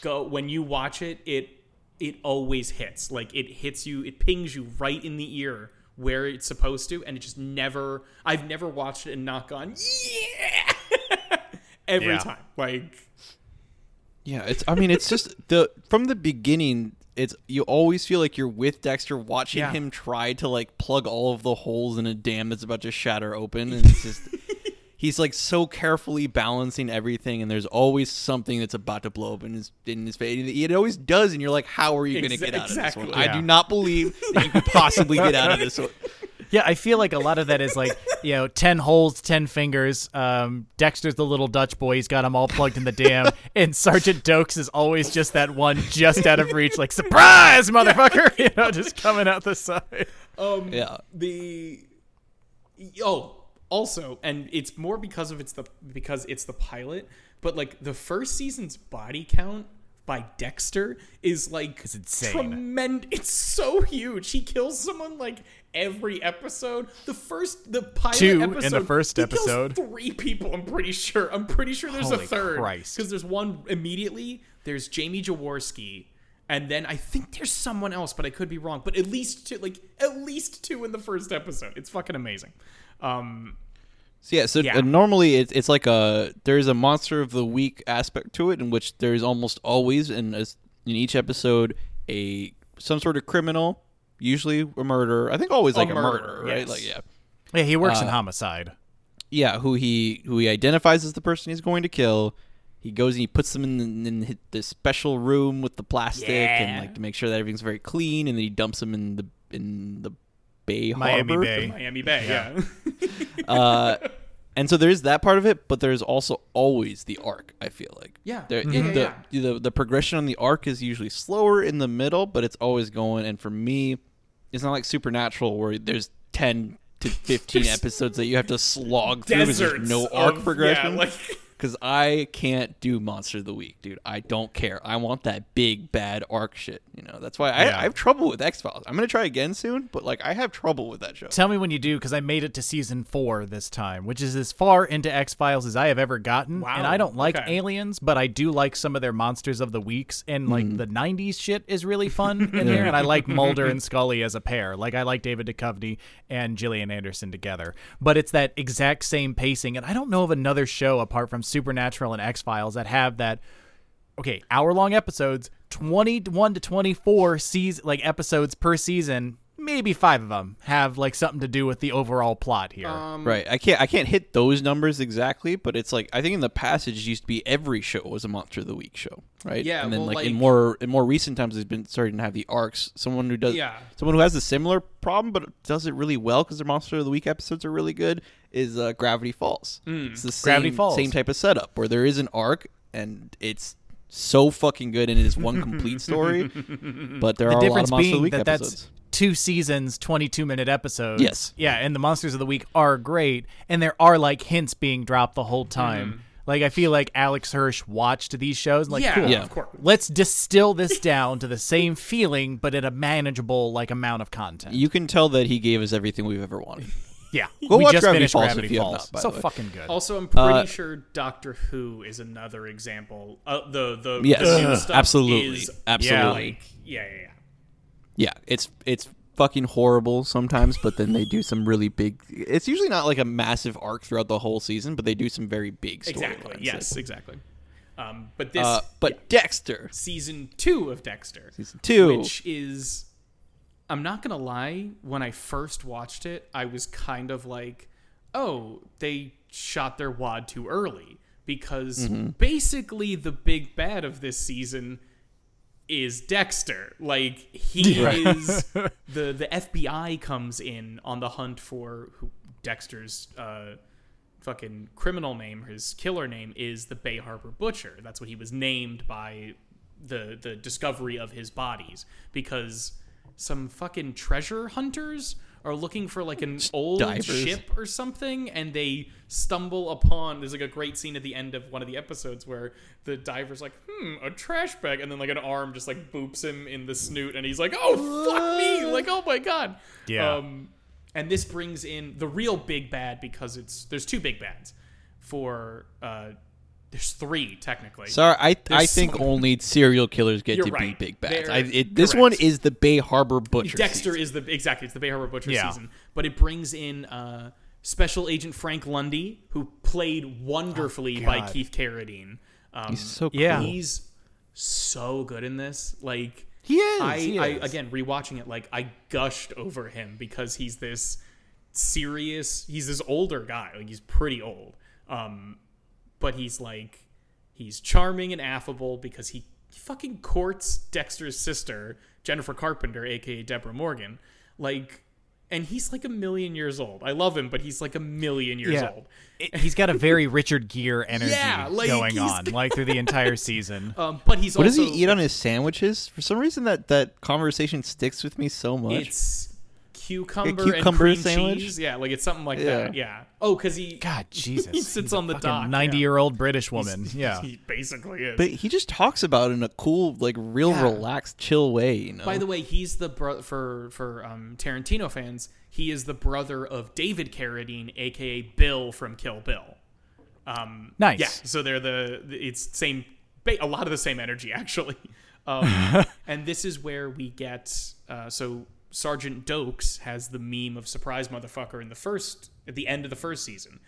Go when you watch it, it it always hits. Like it hits you, it pings you right in the ear where it's supposed to, and it just never. I've never watched it and not gone yeah [laughs] every Yeah. time. Like Yeah, it's. I mean, it's just the from the beginning. It's you always feel like you're with Dexter, watching Yeah. him try to like plug all of the holes in a dam that's about to shatter open, [laughs] and it's just. He's like so carefully balancing everything, and there's always something that's about to blow up in his in his face. It always does, and you're like, "How are you going to Exa- get out of this exactly. one?" I do not believe that you could [laughs] possibly get out of this one. Yeah, I feel like a lot of that is like, you know, 10 holes, 10 fingers. Um, Dexter's the little Dutch boy. He's got them all plugged in the dam. [laughs] And Sergeant Doakes is always just that one just out of reach, like, surprise, motherfucker! [laughs] You know, just coming out the side. Um, Yeah. The oh, also, and it's more because of it's the because it's the pilot, but like the first season's body count by Dexter is like It's insane. Tremendous. It's so huge. He kills someone like every episode. The first, the pilot Two in the first episode. three people. I'm pretty sure. I'm pretty sure there's Holy a third because there's one immediately. There's Jamie Jaworski. And then I think there's someone else, but I could be wrong. But at least two, like at least two in the first episode. It's fucking amazing. Um, So yeah, so Yeah. uh, normally it's it's like a there's a monster of the week aspect to it, in which there's almost always in a, in each episode a some sort of criminal, usually a murderer. I think always like a, murderer, murderer, right? yes. Like yeah, Yeah, he works in homicide. yeah, who he who he identifies as the person he's going to kill. He goes and he puts them in, the, in this special room with the plastic and like to make sure that everything's very clean, and then he dumps them in the in the Bay Miami Harbor. Bay. Miami Bay, yeah. [laughs] uh, and so there's that part of it, but there's also always the arc. I feel like Yeah. there, Mhm. in Yeah, the, the the progression on the arc is usually slower in the middle, but it's always going. And for me, it's not like Supernatural where there's ten to fifteen episodes that you have to slog through because there's no arc of- progression. Yeah, like, [laughs] Because I can't do Monster of the Week, dude. I don't care. I want that big bad arc shit. You know, that's why I, Yeah. I have trouble with X Files. I'm gonna try again soon, but like I have trouble with that show. Tell me when you do, because I made it to season four this time, which is as far into X Files as I have ever gotten. Wow, And I don't like okay. aliens, but I do like some of their monsters of the weeks, and like Mm-hmm. the '90s shit is really fun [laughs] in there. And I like Mulder and [laughs] Scully as a pair. Like I like David Duchovny and Gillian Anderson together. But it's that exact same pacing, and I don't know of another show apart from Supernatural and X Files that have that okay, hour long episodes, 21 to 24 season like episodes per season. Maybe 5 of them have like something to do with the overall plot here. um, Right. I can't I can't hit those numbers exactly, but it's like I think in the past it just used to be every show was a monster of the week show, right? Yeah, And then well, like, in more in more recent times, it's been starting to have the arcs. Someone who does Yeah. someone who has a similar problem but does it really well because their monster of the week episodes are really good is uh, Gravity Falls. Hmm. It's the same, Gravity Falls. same type of setup where there is an arc and it's so fucking good and it is one complete story. [laughs] But there the are a lot of difference monster of the being week that episodes. that's two seasons, 22 minute episodes. Yes. Yeah, and the monsters of the week are great, and there are like hints being dropped the whole time. Like I feel like Alex Hirsch watched these shows like yeah, cool. Yeah. of course. Let's distill this [laughs] down to the same feeling, but at a manageable like amount of content. you can tell that he gave us everything we've ever wanted. Yeah, Go we watch just Gravity finished Falls if Gravity you have Falls. not, by so the way. fucking good. Also, I'm pretty Uh, sure Doctor Who is another example. Uh, the the Yes, the new Ugh. stuff absolutely, is, absolutely. like yeah, yeah, yeah. Yeah, it's it's fucking horrible sometimes, but then they do some really big. It's usually not like a massive arc throughout the whole season, but they do some very big storylines. Exactly. Yes, exactly. Um, but this Uh, but Dexter season two of Dexter, season two. which is, I'm not gonna lie. When I first watched it, I was kind of like, oh, they shot their wad too early because Mm-hmm. basically the big bad of this season is Dexter. Like he [laughs] is [laughs] the the FBI comes in on the hunt for who Dexter's uh, fucking criminal name, his killer name is the Bay Harbor Butcher. That's what he was named by the the discovery of his bodies because some fucking treasure hunters are looking for like an old divers. ship or something and they stumble upon there's like a great scene at the end of one of the episodes where the diver's like hmm a trash bag and then like an arm just like boops him in the snoot and he's like oh fuck me like oh my god Yeah. um and this brings in the real big bad because it's there's two big bads for uh there's three technically Sorry, I I think so- only serial killers get You're to right. be big bads. I, it, this correct. one is the Bay Harbor Butcher. Dexter season. is the exactly it's the Bay Harbor Butcher Yeah. season, but it brings in uh, Special Agent Frank Lundy, who played wonderfully by Keith Carradine. Um, He's so cool. Yeah. he's so good in this. Like He is. I, he I again rewatching it, like I gushed over him because he's this serious. He's this older guy. Like he's pretty old, um, but he's like he's charming and affable because he fucking courts Dexter's sister Jennifer Carpenter, aka Deborah Morgan. Like and he's like a million years old. I love him, but he's like a million years Yeah. old. It- he's got a very Richard Gere energy Yeah, like, going he's- on, [laughs] like through the entire season. [laughs] Um, but he's What also does he eat on his sandwiches? For some reason, that that conversation sticks with me so much. It's cucumber, cucumber and cream sandwich? cheese. Yeah, like it's something like Yeah. that. Yeah. Oh, because he God, [laughs] Jesus, he sits He's on the dock. yeah. Ninety-year-old British woman. [laughs] Yeah. he basically is. but he just talks about it in a cool, like, real Yeah. relaxed, chill way. You know. By the way, he's the bro- for for um, Tarantino fans. He is the brother of David Carradine, aka Bill from Kill Bill. Um, Nice. Yeah, so they're the it's same ba- a lot of the same energy [laughs] actually. Um, and this is where we get uh, so Sergeant Doakes has the meme of surprise motherfucker in the first at the end of the first season.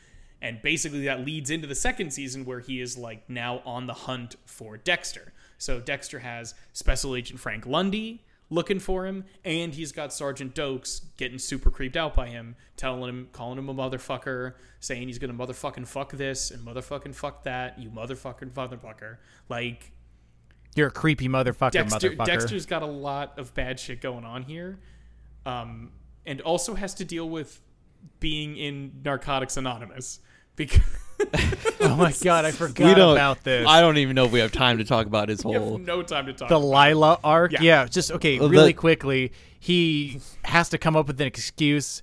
And basically that leads into the second season where he is like now on the hunt for Dexter. So Dexter has Special Agent Frank Lundy looking for him, and he's got Sergeant Doakes getting super creeped out by him, telling him, calling him a motherfucker, saying he's gonna motherfucking fuck this and motherfucking fuck that, you motherfucking motherfucker. Like You're a creepy motherfucker, Dexter, motherfucker. Dexter's got a lot of bad shit going on here, um, and also has to deal with being in Narcotics Anonymous because [laughs] oh my god, I [laughs] forgot about this. I don't even know if we have time to talk about his we have whole. no time to talk. the Lila arc. Yeah. Yeah. just okay. Well, really the- quickly, he has to come up with an excuse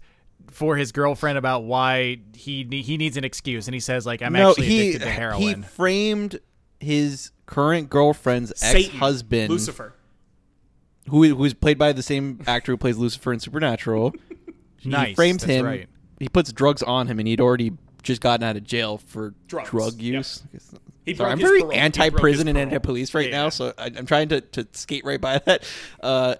for his girlfriend about why he he needs an excuse, and he says like, "I'm no, actually he addicted to heroin." he framed his current girlfriend's ex-husband, Lucifer. Who who's played by the same actor who plays Lucifer in Supernatural. [laughs] nice. He frames that's him. Right. He puts drugs on him, and he'd already just gotten out of jail for Drugs, drug yep. use. He Sorry, I'm very parole. Anti-prison and anti-police right Yeah, now, so I, I'm trying to, to skate right by that. Uh,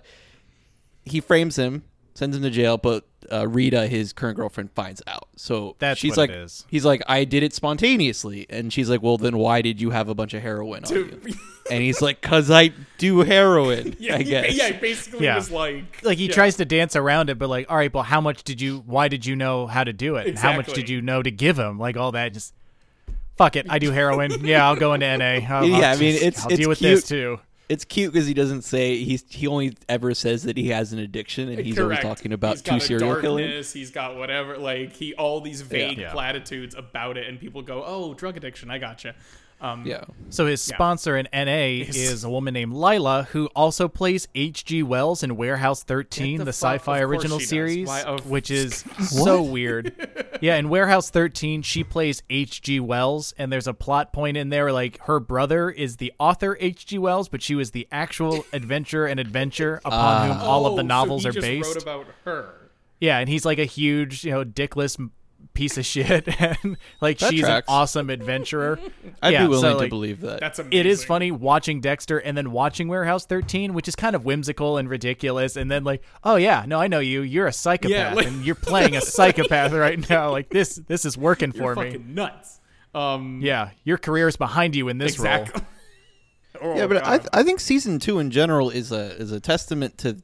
he frames him, sends him to jail, but uh, Rita, his current girlfriend, finds out. So That's she's what like, it is. he's like, I did it spontaneously, and she's like, well, then why did you have a bunch of heroin on you? Dude, [laughs] And he's like, cause I do heroin. [laughs] yeah, I he- guess. yeah, he basically Yeah. was like, Like he yeah. tries to dance around it, but like, all right, well, how much did you? Why did you know how to do it? And How much Exactly. did you know to give him? Like all that, just fuck it. I do heroin. yeah, I'll go into NA. [laughs] I'll, Yeah, I'll I mean, just- it's- I'll it's deal with cute. this too. It's cute because he doesn't say he's he only ever says that he has an addiction, and he's always talking about He's two got a serial killers. He's got whatever, like he all these vague Yeah. platitudes about it, and people go, "Oh, drug addiction, I gotcha." Um, Yeah. So his Yeah. sponsor in NA is a woman named Lila, who also plays H.G. Wells in Warehouse 13, the, the sci-fi of original series, Why- of- which is [laughs] so weird. Yeah, in Warehouse 13, she plays H.G. Wells, and there's a plot point in there like her brother is the author H.G. Wells, but she was the actual [laughs] adventurer and adventure upon whom all of the Oh, novels so are just based. Wrote about her. Yeah, and he's like a huge, you know, dickless m- piece of shit, [laughs] and like That she's tracks. an awesome adventurer. I'd Yeah, be willing so, to believe that. That's amazing. it is funny watching Dexter and then watching Warehouse 13, which is kind of whimsical and ridiculous. And then like, oh yeah, no, I know you. You're a psychopath, like- and you're playing a psychopath [laughs] right now. Like this, this is working You're for me. fucking nuts. Um, Yeah, your career is behind you in this exactly. role. [laughs] Oh, yeah, but I, God. th- I think season two in general is a is a testament to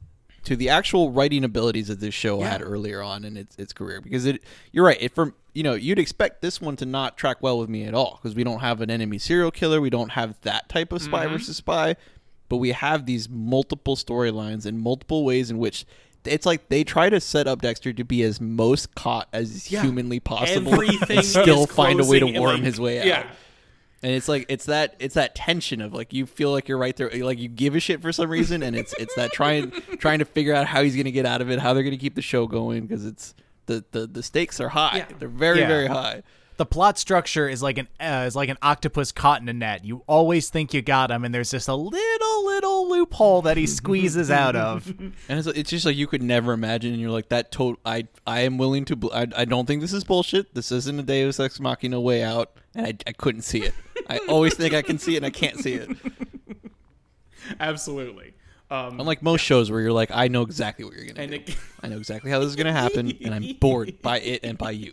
to the actual writing abilities that this show Yeah. had earlier on in its its career. Because it, you're right. It from you know you'd expect this one to not track well with me at all because we don't have an enemy serial killer. We don't have that type of spy versus spy, but we have these multiple storylines and multiple ways in which. It's like they try to set up Dexter to be as most caught as Yeah. humanly possible, Everything and still find a way to worm like- his way out. Yeah. And it's like it's that it's that tension of like you feel like you're right there, like you give a shit for some reason, and it's it's that trying trying to figure out how he's gonna get out of it, how they're gonna keep the show going because it's the, the the stakes are high, Yeah. they're very Yeah. very high. The plot structure is like an uh, is like an octopus caught in a net. You always think you got him, and there's just a little little loophole that he squeezes out of. [laughs] And it's, it's just like you could never imagine, and you're like that. Total, I I am willing to. bel- I, I don't think this is bullshit. This isn't a Deus Ex Machina way out, and I, I couldn't see it. I always think I can see it, and I can't see it. [laughs] Absolutely. Um, Unlike most shows where you're like, I know exactly what you're gonna do. it, I know exactly how this is gonna happen, and I'm bored [laughs] by it and by you.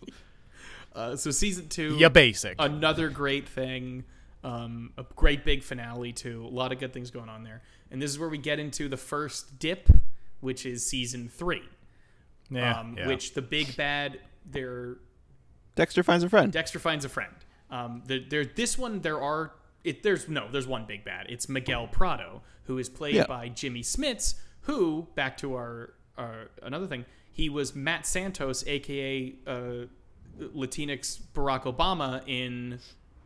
uh, so season two, yeah, basic. another great thing, um, a great big finale too. A lot of good things going on there, and this is where we get into the first dip, which is season three. yeah, um, yeah. Which the big bad, they're Dexter finds a friend. Dexter finds a friend. Um, there, there, this one there are it. There's no, there's one big bad. It's Miguel Prado, who is played Yeah. by Jimmy Smits, who back to our uh, another thing. He was Matt Santos, aka uh, Latinx Barack Obama in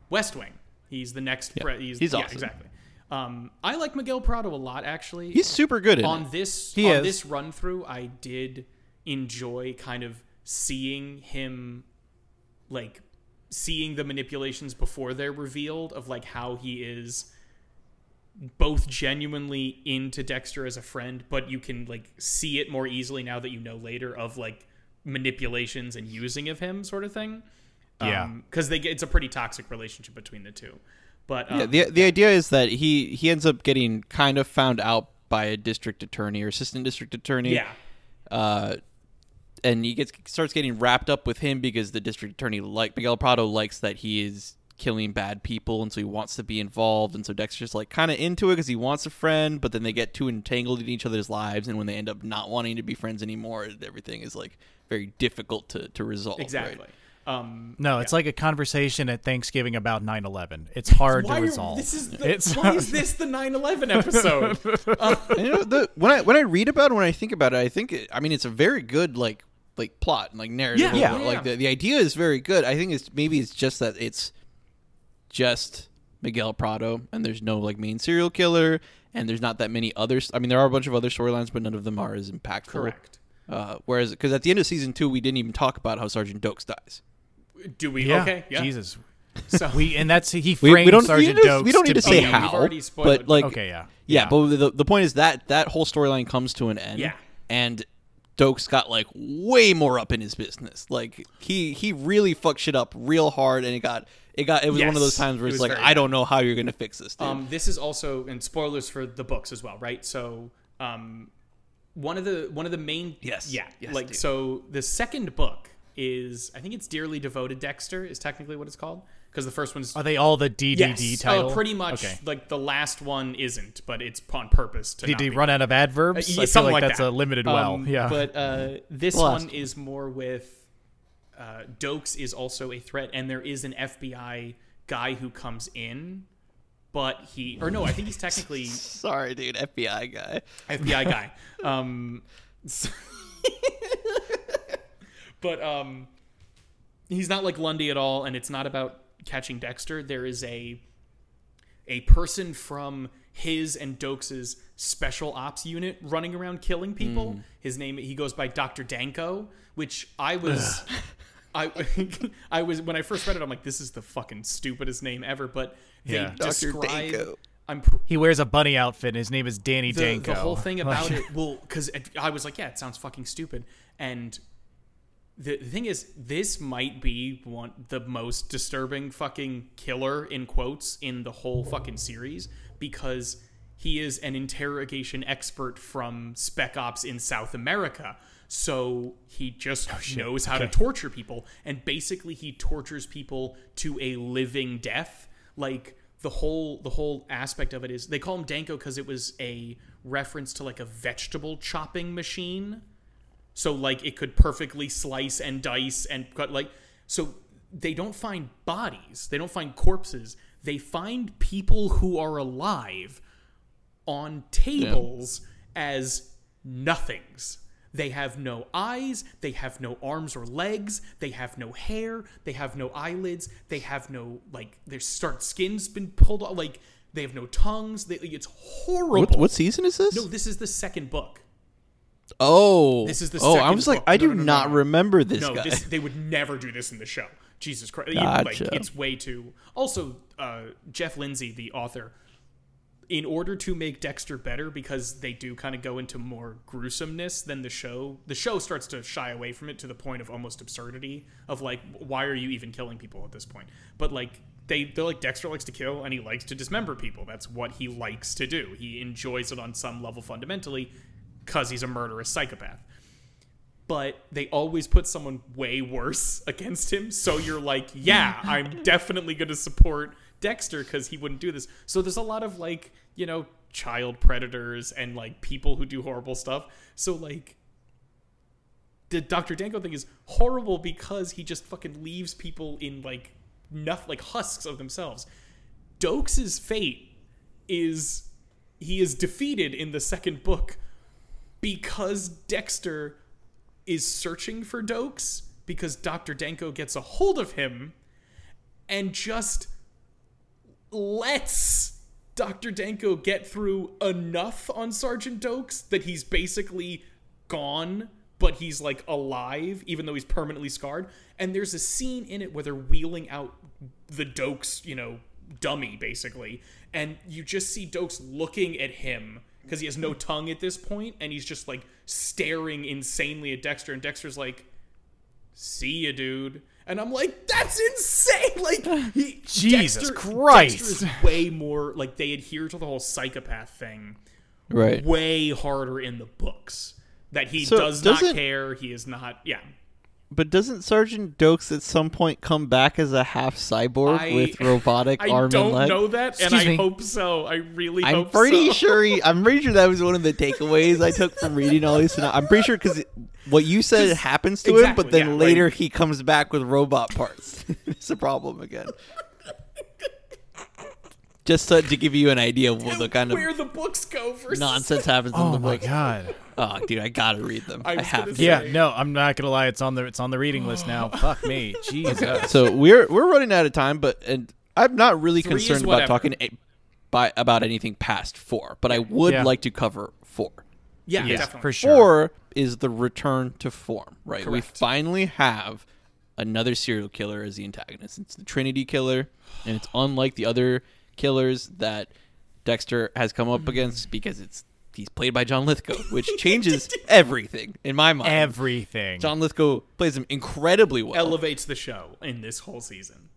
West Wing. He's the next. Yeah. Pre- he's, He's yeah, awesome. exactly. Um, I like Miguel Prado a lot, actually. He's super good on it. this He on is. this run through. I did enjoy kind of seeing him, like seeing the manipulations before they're revealed of like how he is both genuinely into Dexter as a friend, but you can like see it more easily now that you know later of like manipulations and using of him, sort of thing. Yeah. because they get it's a pretty toxic relationship between the two. But um, Yeah, the the idea is that he he ends up getting kind of found out by a district attorney or assistant district attorney. yeah, Uh, and he gets starts getting wrapped up with him because the district attorney like Miguel Prado likes that he is killing bad people and so he wants to be involved and so Dexter's like kind of into it because he wants a friend but then they get too entangled in each other's lives and when they end up not wanting to be friends anymore everything is like very difficult to, to resolve right? exactly. Um, No, it's like a conversation at Thanksgiving about 9/11. It's hard why to are- resolve. this is the, It's- why is this the 9/11 episode? And, [laughs] you know, the, when I when I read about it, when I think about it, I think it, I mean it's a very good like like plot and like narrative. Yeah, overall. yeah, Like the, the idea is very good. I think it's maybe it's just that it's just Miguel Prado and there's no like main serial killer and there's not that many others. I mean there are a bunch of other storylines, but none of them are as impactful. Correct. Uh, whereas because at the end of season two, we didn't even talk about how Sergeant Doakes dies. Do we? yeah. Okay. Yeah. Jesus. [laughs] So We and that's he We, framed we don't Sergeant we, just- Doakes we don't need to say be- we've how, already spoiled- but like Okay, yeah. Yeah, but the, the point is that that whole storyline comes to an end. Yeah. And Doakes got like way more up in his business. Like he he really fucked shit up real hard, and it got it got it was one of those times where it it's was like I don't know how you're gonna fix this. Dude. Um, this is also and spoilers for the books as well, right? So, um, one of the one of the main Yes. yeah, Yes, like dude. so the second book is I think it's dearly devoted Dexter is technically what it's called because the first one's Are they all the DDD yes, title? uh, pretty much Okay. like the last one isn't, but it's on purpose to Did not he run out of adverbs? Uh, yeah, I feel something like, like that's that. a limited well. Um, Yeah. But uh, this Last one is more with uh, Doakes is also a threat, and there is an FBI guy who comes in, but he or no, I think he's technically [laughs] Sorry, dude, FBI guy. FBI [laughs] guy. Um, s- [laughs] but um, he's not like Lundy at all, and it's not about catching Dexter. There is a a person from his and Doakes's special ops unit running around killing people. Hmm. His name he goes by Doctor Danco, which I was. [laughs] I [laughs] I was when I first read it, I'm like, this is the fucking stupidest name ever. But they Yeah. Describe. I'm pr- he wears a bunny outfit and his name is Danny the, Danco. the whole thing [laughs] about it well because i was like yeah it sounds fucking stupid and the, the thing is this might be one the most disturbing fucking killer in quotes in the whole fucking series because he is an interrogation expert from spec ops in south america. So he just oh, knows how to torture people. And basically he tortures people to a living death. Like the whole the whole aspect of it is they call him Danco because it was a reference to like a vegetable chopping machine so like it could perfectly slice and dice and cut like so they don't find bodies they don't find corpses they find people who are alive on tables as nothings. They have no eyes they have no arms or legs they have no hair they have no eyelids they have no like their start skin's been pulled off like they have no tongues they, it's horrible. What, what season is this? no this is the second book oh, This is the oh. I was like, book. I do no, no, not no. remember this no, this they would never do this in the show. Jesus Christ! Gotcha. Like it's way too. Also, uh, Jeff Lindsay, the author, in order to make Dexter better, because they do kind of go into more gruesomeness than the show. The show starts to shy away from it to the point of almost absurdity. Of like, why are you even killing people at this point? But like. They, they're like Dexter likes to kill and he likes to dismember people. That's what he likes to do. He enjoys it on some level fundamentally because he's a murderous psychopath but they always put someone way worse [laughs] against him. So you're like, yeah, I'm [laughs] definitely going to support Dexter because he wouldn't do this. So there's a lot of like, you know, child predators and like people who do horrible stuff. So like, the Dr. Danco thing is horrible because he just fucking leaves people in like nothing, like husks of themselves. Doakes's fate is he is defeated in the second book because Dexter is searching for Doakes because Dr. Denko gets a hold of him and just lets Dr. Denko get through enough on Sergeant Doakes that he's basically gone, but he's like alive, even though he's permanently scarred. And there's a scene in it where they're wheeling out the Doakes, you know, dummy, basically. And you just see Doakes looking at him because he has no tongue at this point, and he's just like staring insanely at Dexter. And Dexter's like, see ya, dude. And I'm like, that's insane. [laughs] Like, he, Jesus Dexter, Christ. Dexter is way more like they adhere to the whole psychopath thing Right. way harder in the books. That he So, does not doesn't- care. He is not. Yeah. But doesn't Sergeant Doakes at some point come back as a half cyborg I- with robotic I arm don't know that, and Excuse I hope so. I really I'm hope pretty so. sure. He, [laughs] I'm pretty sure that was one of the takeaways I took from reading all these. I'm pretty sure because what you said happens to him, but then yeah, later like- he comes back with robot parts. [laughs] it's a problem again. Just to, to give you an idea of what the kind of where the books go versus nonsense happens in Oh the my book. god. Oh, dude, I gotta read them. I I, have gonna say- Yeah, no, I'm not gonna lie. It's on the it's on the reading list now. Oh. Fuck me, Jesus. So we're we're running out of time, but and I'm not really Three concerned about talking a, by about anything past four, but I would Yeah. like to cover four. Yeah, Yeah, definitely. for sure. Four is the return to form, right? So we finally have another serial killer as the antagonist. It's the Trinity killer, and it's unlike the other killers that Dexter has come up against mm-hmm. because it's he's played by John Lithgow, which [laughs] changes [laughs] everything in my mind. Everything. John Lithgow plays him incredibly well. Elevates the show in this whole season.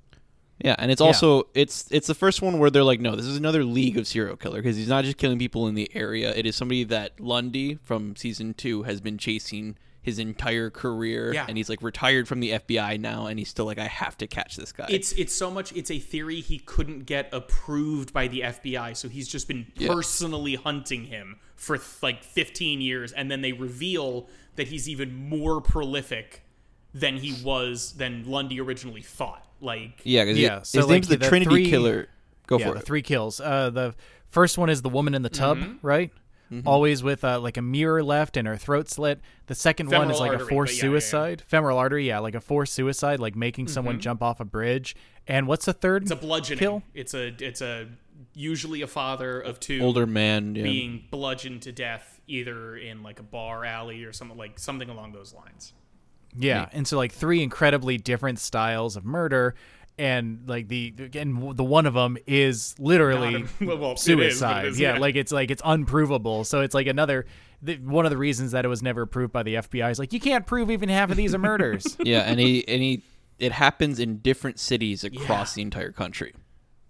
Yeah, and it's also it's it's the first one where they're like, no, this is another league of serial killer because he's not just killing people in the area. It is somebody that Lundy from season two has been chasing his entire career, Yeah. and he's like retired from the FBI now, and he's still like, I have to catch this guy. It's it's so much. It's a theory he couldn't get approved by the FBI, so he's just been Yeah. personally hunting him for like 15 years, and then they reveal that he's even more prolific than he was than Lundy originally thought. Like, yeah, because Yeah, his so, like, name's the, the Trinity three- Killer. Go yeah, for the it. three kills. Uh, the first one is the woman in the tub, Mm-hmm. right? Always with uh, like a mirror left and her throat slit. The second one is like artery, a forced but yeah, yeah, yeah. suicide, femoral artery. Yeah, like a forced suicide, like making someone jump off a bridge. And what's the third? Mm-hmm. it's a bludgeoning. Kill? It's a it's a usually a father of two Older man. Yeah. being bludgeoned to death either in like a bar alley or something like something along those lines. Yeah, and so like three incredibly different styles of murder, and like the and the one of them is literally [laughs] well, well, it is, but suicide. is, yeah, yeah. like it's like it's unprovable. So it's like another the, one of the reasons that it was never proved by the FBI is like you can't prove even half of these are murders. [laughs] yeah, and he and he it happens in different cities across Yeah. the entire country.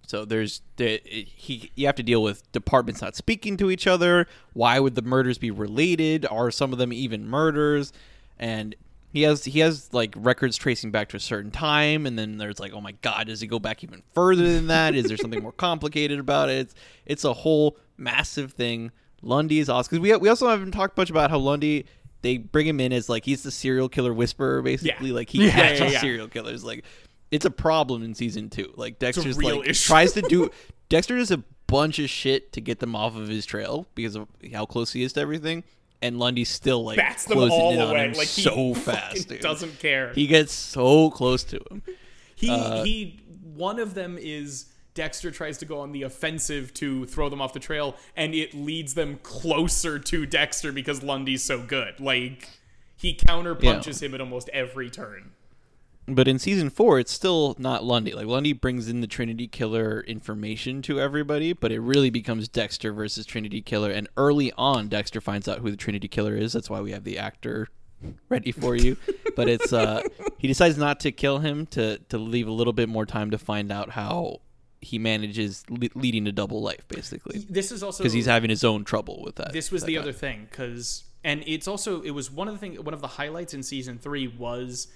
So there's the he you have to deal with departments not speaking to each other. Why would the murders be related? Are some of them even murders? And he has he has like records tracing back to a certain time, and then there's like, oh my god, does he go back even further than that? Is there something more [laughs] complicated about it? It's it's a whole massive thing. Lundy is awesome because we we also haven't talked much about how Lundy they bring him in as like he's the serial killer whisperer basically Yeah. like he Yeah, catches yeah, serial killers like it's a problem in season two like Dexter's like issue. tries to do [laughs] Dexter does a bunch of shit to get them off of his trail because of how close he is to everything and Lundy's still like Bats them closing all in on away. him Like so fast dude. doesn't care. he gets so close to him [laughs] He Uh, he one of them is Dexter tries to go on the offensive to throw them off the trail and it leads them closer to Dexter because Lundy's so good. Like he counter punches him at almost every turn. But in season four, it's still not Lundy. Like Lundy brings in the Trinity Killer information to everybody, but it really becomes Dexter versus Trinity Killer. And early on, Dexter finds out who the Trinity Killer is. That's why we have the actor [laughs] ready for you. but it's uh, he decides not to kill him to to leave a little bit more time to find out how he manages le- leading a double life, basically, This is also because he's having his own trouble with that. this was that the guy. other thing because and it's also it was one of the thing one of the highlights in season three was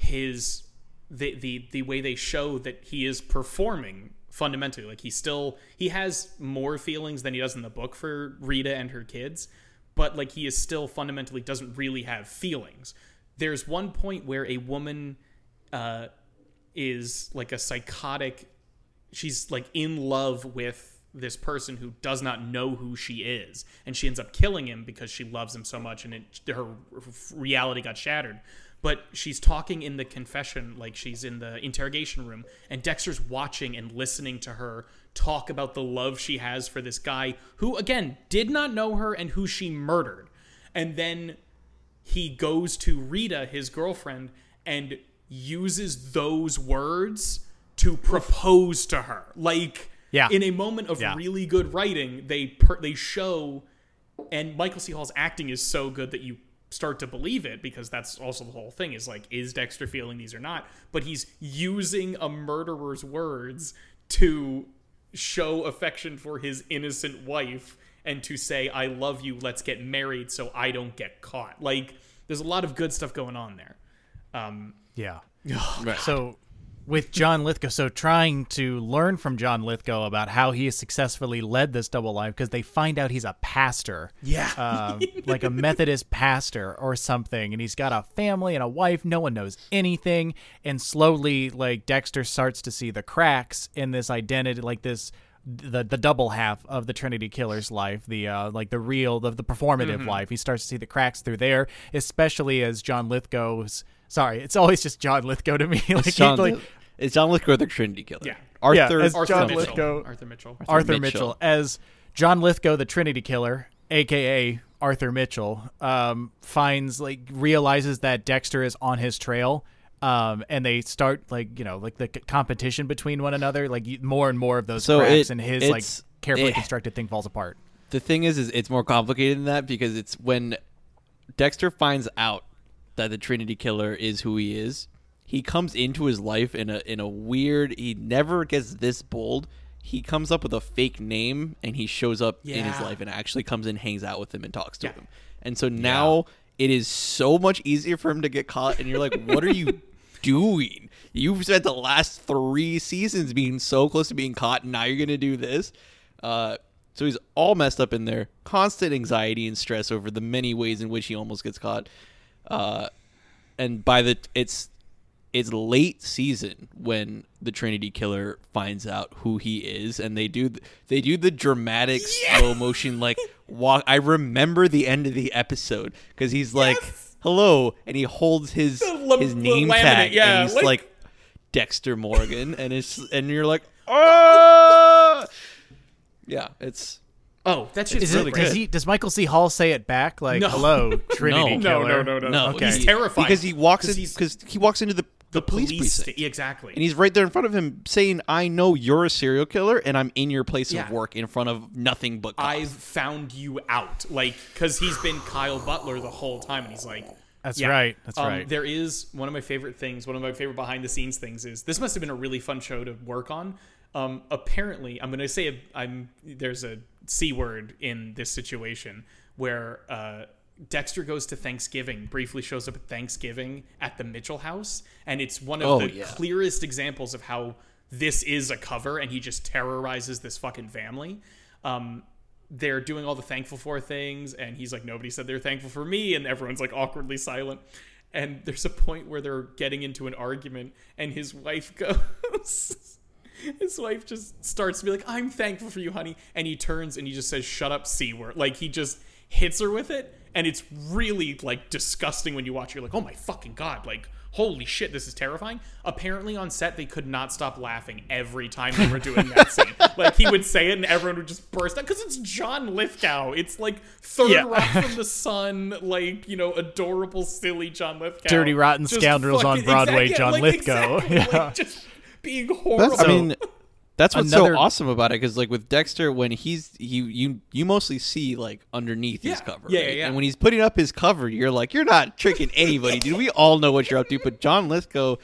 his the the the way they show that he is performing fundamentally like he still he has more feelings than he does in the book for Rita and her kids but like he is still fundamentally doesn't really have feelings there's one point where a woman uh is like a psychotic she's like in love with this person who does not know who she is, and she ends up killing him because she loves him so much, and it, her reality got shattered. But she's talking in the confession, like she's in the interrogation room, and Dexter's watching and listening to her talk about the love she has for this guy who, again, did not know her and who she murdered. And then he goes to Rita, his girlfriend, and uses those words to propose to her. Like, Yeah. in a moment of Yeah. really good writing, they per- they show, and Michael C. Hall's acting is so good that you start to believe it because that's also the whole thing is like, is Dexter feeling these or not? But he's using a murderer's words to show affection for his innocent wife and to say, I love you, let's get married so I don't get caught. Like, there's a lot of good stuff going on there. Um, Yeah. Right. So with John Lithgow, so trying to learn from John Lithgow about how he has successfully led this double life because they find out he's a pastor. Yeah. um, like a Methodist pastor or something, and he's got a family and a wife. No one knows anything, and slowly, like Dexter starts to see the cracks in this identity, like this the the double half of the Trinity Killer's life, the uh, like the real, the, the performative life. He starts to see the cracks through there, especially as John Lithgow's. Sorry, it's always just John Lithgow to me. [laughs] like, It's he, like Lith- it's John Lithgow, the Trinity Killer. Yeah. Arthur, as Arthur John Mitchell. Lithgow- Arthur Mitchell. Arthur Mitchell. Mitchell. as John Lithgow, the Trinity Killer, aka Arthur Mitchell, um, finds like realizes that Dexter is on his trail. Um, and they start like you know like the c- competition between one another. Like more and more of those So cracks, it- and his like carefully it- constructed thing falls apart. the thing is, is it's more complicated than that because it's when Dexter finds out that the Trinity Killer is who he is. He comes into his life in a in a weird. He never gets this bold. He comes up with a fake name and he shows up in his life and actually comes and hangs out with him and talks to Yeah. him. And so now it is so much easier for him to get caught. And you're like, what are you [laughs] doing? You've spent the last three seasons being so close to being caught, and now you're gonna do this. Uh, so he's all messed up in there. Constant anxiety and stress over the many ways in which he almost gets caught. Uh, and by the it's it's late season when the Trinity Killer finds out who he is, and they do they do the dramatic slow motion like walk. I remember the end of the episode because he's like, "Hello," and he holds his la- his name laminate, tag, yeah, and he's like- like, Dexter Morgan, and it's and you're like, "Oh!" [laughs] Yeah, it's Oh, that's just Is really it, does good. he does Michael C. Hall say it back like No. "Hello, Trinity [laughs] No. no, Killer"? no, no, no, no, Okay. He's he- terrifying because he walks because he walks into the the, police, police. precinct. sta- exactly. And he's right there in front of him saying, I know you're a serial killer and I'm in your place Yeah. of work in front of nothing but cops. I've found you out, like because he's been Kyle Butler the whole time, and he's like, That's yeah. right. That's Um, right. There is one of my favorite things. One of my favorite behind the scenes things is this must have been a really fun show to work on. Um, apparently, I'm going to say a, I'm there's a c word in this situation where uh, Dexter goes to Thanksgiving, briefly shows up at Thanksgiving at the Mitchell house, and it's one of Oh, the yeah. clearest examples of how this is a cover, and he just terrorizes this fucking family. Um, they're doing all the thankful for things, and he's like, nobody said they're thankful for me, and everyone's like awkwardly silent. And there's a point where they're getting into an argument, and his wife [laughs] goes, his wife just starts to be like, I'm thankful for you, honey. And he turns and he just says, shut up, C word. Like he just hits her with it. And it's really like disgusting when you watch. You're like, oh my fucking God. Like, holy shit, this is terrifying. Apparently on set, they could not stop laughing every time they were doing that scene. [laughs] Like he would say it and everyone would just burst out because it's John Lithgow. It's like third Yeah. rock from the [laughs] sun, like, you know, adorable, silly John Lithgow. Dirty, rotten Just scoundrels on Broadway, exact- John like, Lithgow. exactly, [laughs] Yeah. like, just being horrible. That's, I mean, that's what's another- so awesome about it because, like, with Dexter, when he's you you you mostly see like underneath his cover, Yeah, right? yeah, yeah. And when he's putting up his cover, you're like, you're not tricking anybody, dude. We all know what you're up to. But John Lithgow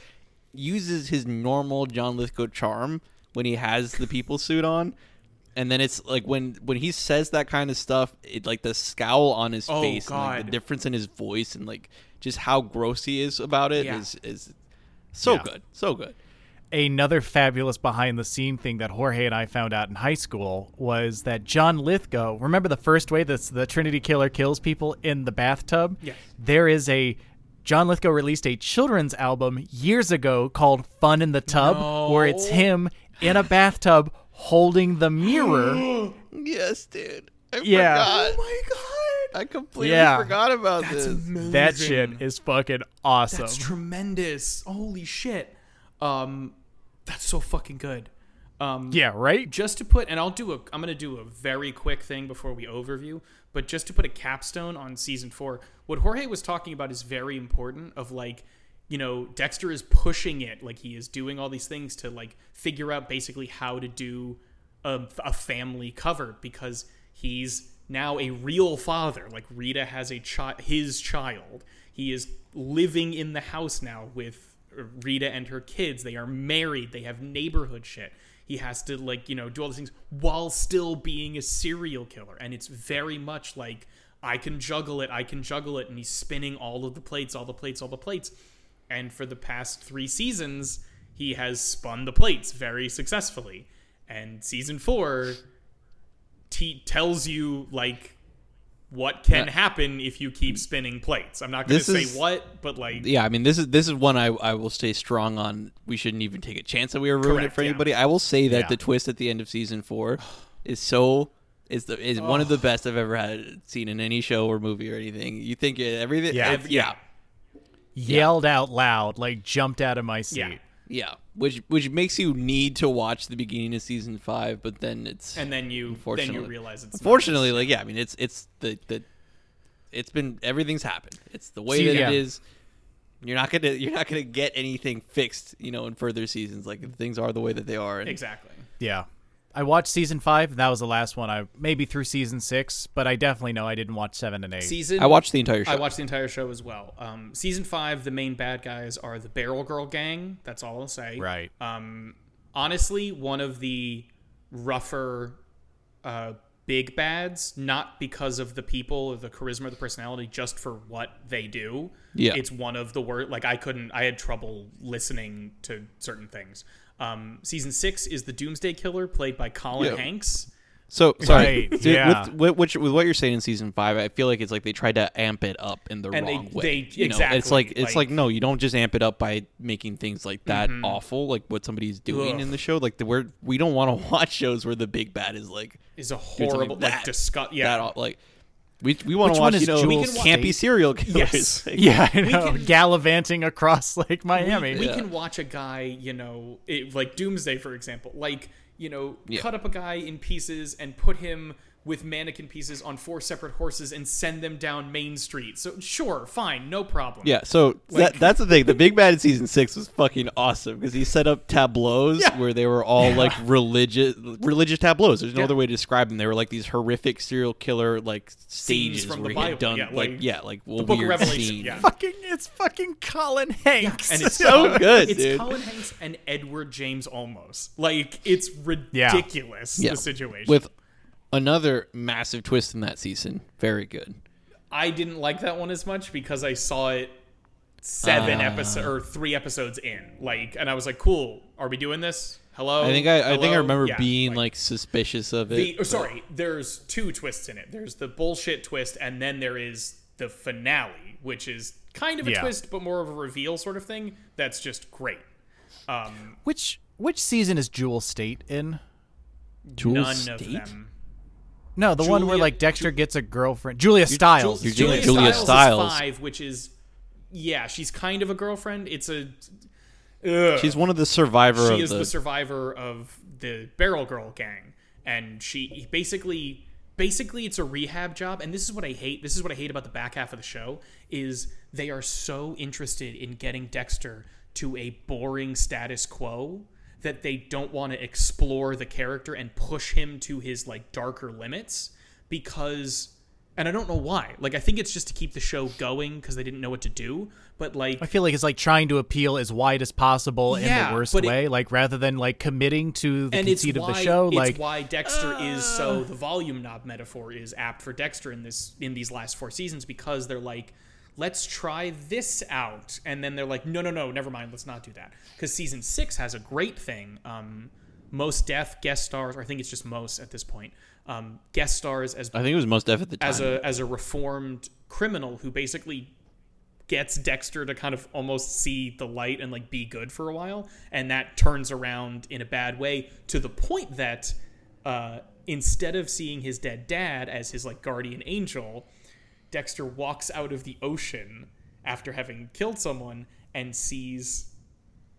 uses his normal John Lithgow charm when he has the people suit on. And then it's like when when he says that kind of stuff, it like the scowl on his Oh, face, and, like, the difference in his voice, and like just how gross he is about it is Yeah. is so Yeah. good, so good. Another fabulous behind the scene thing that Jorge and I found out in high school was that John Lithgow, remember the first way that the Trinity Killer kills people in the bathtub? Yes. There is a John Lithgow released a children's album years ago called Fun in the Tub where it's him in a bathtub holding the mirror. [gasps] Yes, dude. I Yeah. forgot. Oh my god. I completely Yeah. forgot about That's this. amazing. that shit is fucking awesome. That's tremendous. Holy shit. Um that's so fucking good. Um yeah, right? just to put and I'll do a I'm going to do a very quick thing before we overview, but just to put a capstone on season 4, what Jorge was talking about is very important of like you know, Dexter is pushing it like he is doing all these things to like figure out basically how to do a, a family cover because he's now a real father. Like Rita has a child, his child. He is living in the house now with Rita and her kids. They are married. They have neighborhood shit. He has to like you know do all these things while still being a serial killer, and it's very much like I can juggle it. I can juggle it, and he's spinning all of the plates, all the plates, all the plates. And for the past three seasons, he has spun the plates very successfully. And season four t- tells you like what can Yeah. happen if you keep spinning plates. I'm not going to say is- what, but like Yeah, I mean this is this is one I I will stay strong on. We shouldn't even take a chance that we are ruining it for yeah. anybody. I will say that Yeah. the twist at the end of season four [sighs] is so is the is one of the best I've ever had seen in any show or movie or anything. You think it, everything? Yeah. it- yeah, Yelled out loud, like jumped out of my seat. Yeah. yeah. Which which makes you need to watch the beginning of season five, but then it's and then you then you Unfortunately. realize it's not. unfortunately like yeah. I mean it's it's the the it's been everything's happened. It's the way See, that yeah. it is. You're not gonna you're not gonna get anything fixed, you know, in further seasons. Like things are the way that they are. And exactly. Yeah. I watched season five. That was the last one. I maybe through season six, but I definitely know I didn't watch seven and eight. Season I watched the entire show. I watched the entire show as well. Um, season five, the main bad guys are the Barrel Girl gang. That's all I'll say. right. Um, honestly, one of the rougher uh, big bads, not because of the people or the charisma or the personality, just for what they do. Yeah. It's one of the worst. Like, I couldn't, I had trouble listening to certain things. Um, season six is the Doomsday Killer, played by Colin Yeah. Hanks. So sorry, Right, Dude, yeah. with, with, which, with what you're saying in season five, I feel like it's like they tried to amp it up in the And they- wrong way. they- you know? It's like it's like, like- no, you don't just amp it up by making things like that awful, like what somebody's doing Ugh. in the show. Like the we're we don't want to [laughs] watch shows where the big bad is like Is a horrible, like, that- disgust. Yeah. that like we we want to one watch is you know Jewel campy State? serial killers. [laughs] Yes. Like, yeah, I know. can- Gallivanting across like Miami. we, we Yeah. can watch a guy, you know, it, like Doomsday, for example, like, you know, Yeah. cut up a guy in pieces and put him with mannequin pieces on four separate horses and send them down Main Street. So, sure, fine, no problem. Yeah, so Like- that, that's the thing. The big bad in season six was fucking awesome because he set up tableaus Yeah. where they were all like religious, religious tableaus. There's no Yeah. other way to describe them. They were like these horrific serial killer like stages from where the he had Bible, done yeah, like, like yeah, like well, the Book of weird Revelation, yeah. fucking, it's fucking Colin Hanks. And it's [laughs] So good, It's dude. Colin Hanks and Edward James Olmos. Like, it's ridiculous, Yeah. the situation. with another massive twist in that season. Very good. I didn't like that one as much because I saw it seven Ah. episodes or three episodes in. Like, and I was like, "Cool, are we doing this? Hello." I think I, I think I remember Yeah, being like, suspicious of it. the. But- sorry, there's two twists in it. There's the bullshit twist, and then there is the finale, which is kind of a Yeah. twist, but more of a reveal sort of thing. That's just great. Um, which which season is Jewel State in? Jewel none State? of them. No, the one where like Dexter gets a girlfriend. Julia Stiles. You're Julia, doing Julia Stiles, Stiles. is five, which is yeah, she's kind of a girlfriend. It's a ugh. She's one of the survivor she of is the, the survivor of the Barrel Girl gang, and she basically basically it's a rehab job. And this is what I hate. This is what I hate about the back half of the show is they are so interested in getting Dexter to a boring status quo that they don't want to explore the character and push him to his like darker limits because and I don't know why. Like I think it's just to keep the show going because they didn't know what to do. But like I feel like it's like trying to appeal as wide as possible Yeah, in the worst but it- way, like rather than like committing to the conceit of the show. It's Like, why Dexter is so the volume knob metaphor is apt for Dexter in this in these last four seasons because they're like, let's try this out, and then they're like, no, no, no, never mind, let's not do that because season six has a great thing. Um, Mos Def guest stars, or I think it's just most at this point. Um, guest stars as I think it was Mos Def at the time. as a as a reformed criminal who basically gets Dexter to kind of almost see the light and like be good for a while, and that turns around in a bad way to the point that uh, instead of seeing his dead dad as his like guardian angel, Dexter walks out of the ocean after having killed someone and sees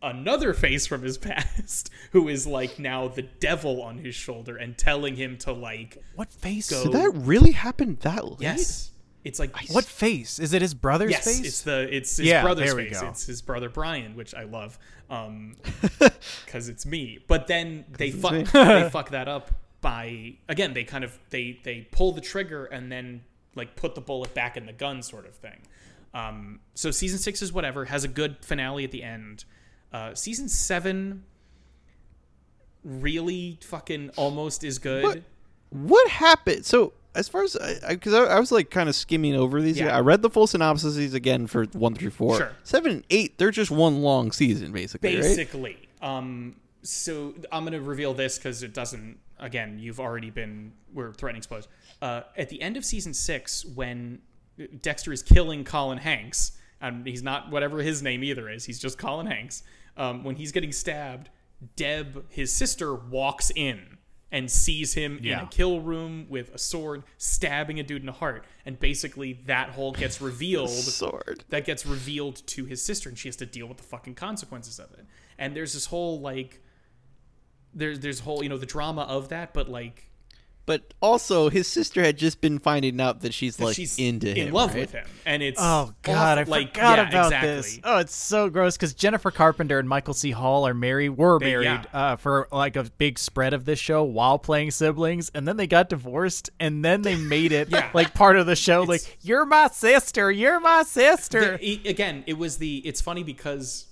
another face from his [laughs] past who is like now the devil on his shoulder and telling him to like What face? Go- Did that really happen that late? yes it's like What face? Is it his brother's yes face? it's the it's his Yeah, brother's face go. it's his brother brian which i love um [laughs] because it's me but then they fuck they fuck that up by again they kind of they they pull the trigger and then like put the bullet back in the gun sort of thing um so season six is whatever has a good finale at the end uh season seven really fucking almost is good What? What happened? So as far as I, because I, I, was like kind of skimming over these, Yeah. I read the full synopses again for one through four, Sure. seven and eight. They're just one long season, basically. right? basically um so i'm gonna reveal this because it doesn't again you've already been we're threatening spoilers. Uh at the end of season six when dexter is killing colin hanks and he's not whatever his name either is he's just colin hanks um when he's getting stabbed deb his sister walks in and sees him in a kill room with a sword stabbing a dude in the heart. And basically that whole gets [laughs] revealed Sword. that gets revealed to his sister and she has to deal with the fucking consequences of it. And there's this whole like there's there's whole you know the drama of that but like But also, his sister had just been finding out that she's like she's into in him. love right? with him and it's Oh God, I awful. like forgot yeah, about exactly. this. Oh, it's so gross because Jennifer Carpenter and Michael C. Hall are married, were They- married yeah. uh, for like a big spread of this show while playing siblings, and then they got divorced, and then they made it [laughs] Yeah. like part of the show. It's- like, you're my sister, you're my sister. The- i- again it was the it's funny because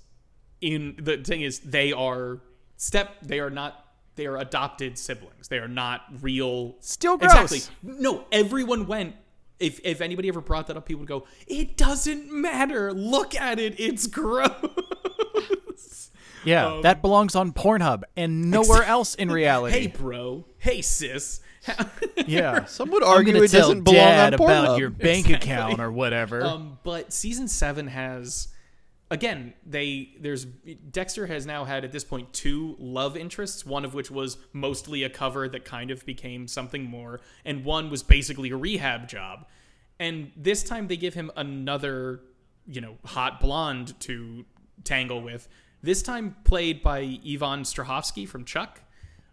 in the thing is they are step they are not they are adopted siblings they are not real Still gross. exactly no everyone went if if anybody ever brought that up people would go it doesn't matter look at it it's gross [laughs] yeah, um, that belongs on Pornhub and nowhere else in reality. hey bro hey sis [laughs] yeah, Some would I'm argue gonna it tell doesn't belong Dad on about Pornhub. your bank Exactly. account or whatever. Um, but season seven has, again, they there's Dexter has now had at this point two love interests. One of which was mostly a cover that kind of became something more, and one was basically a rehab job. And this time they give him another, you know, hot blonde to tangle with. This time played by Yvonne Strahovski from Chuck.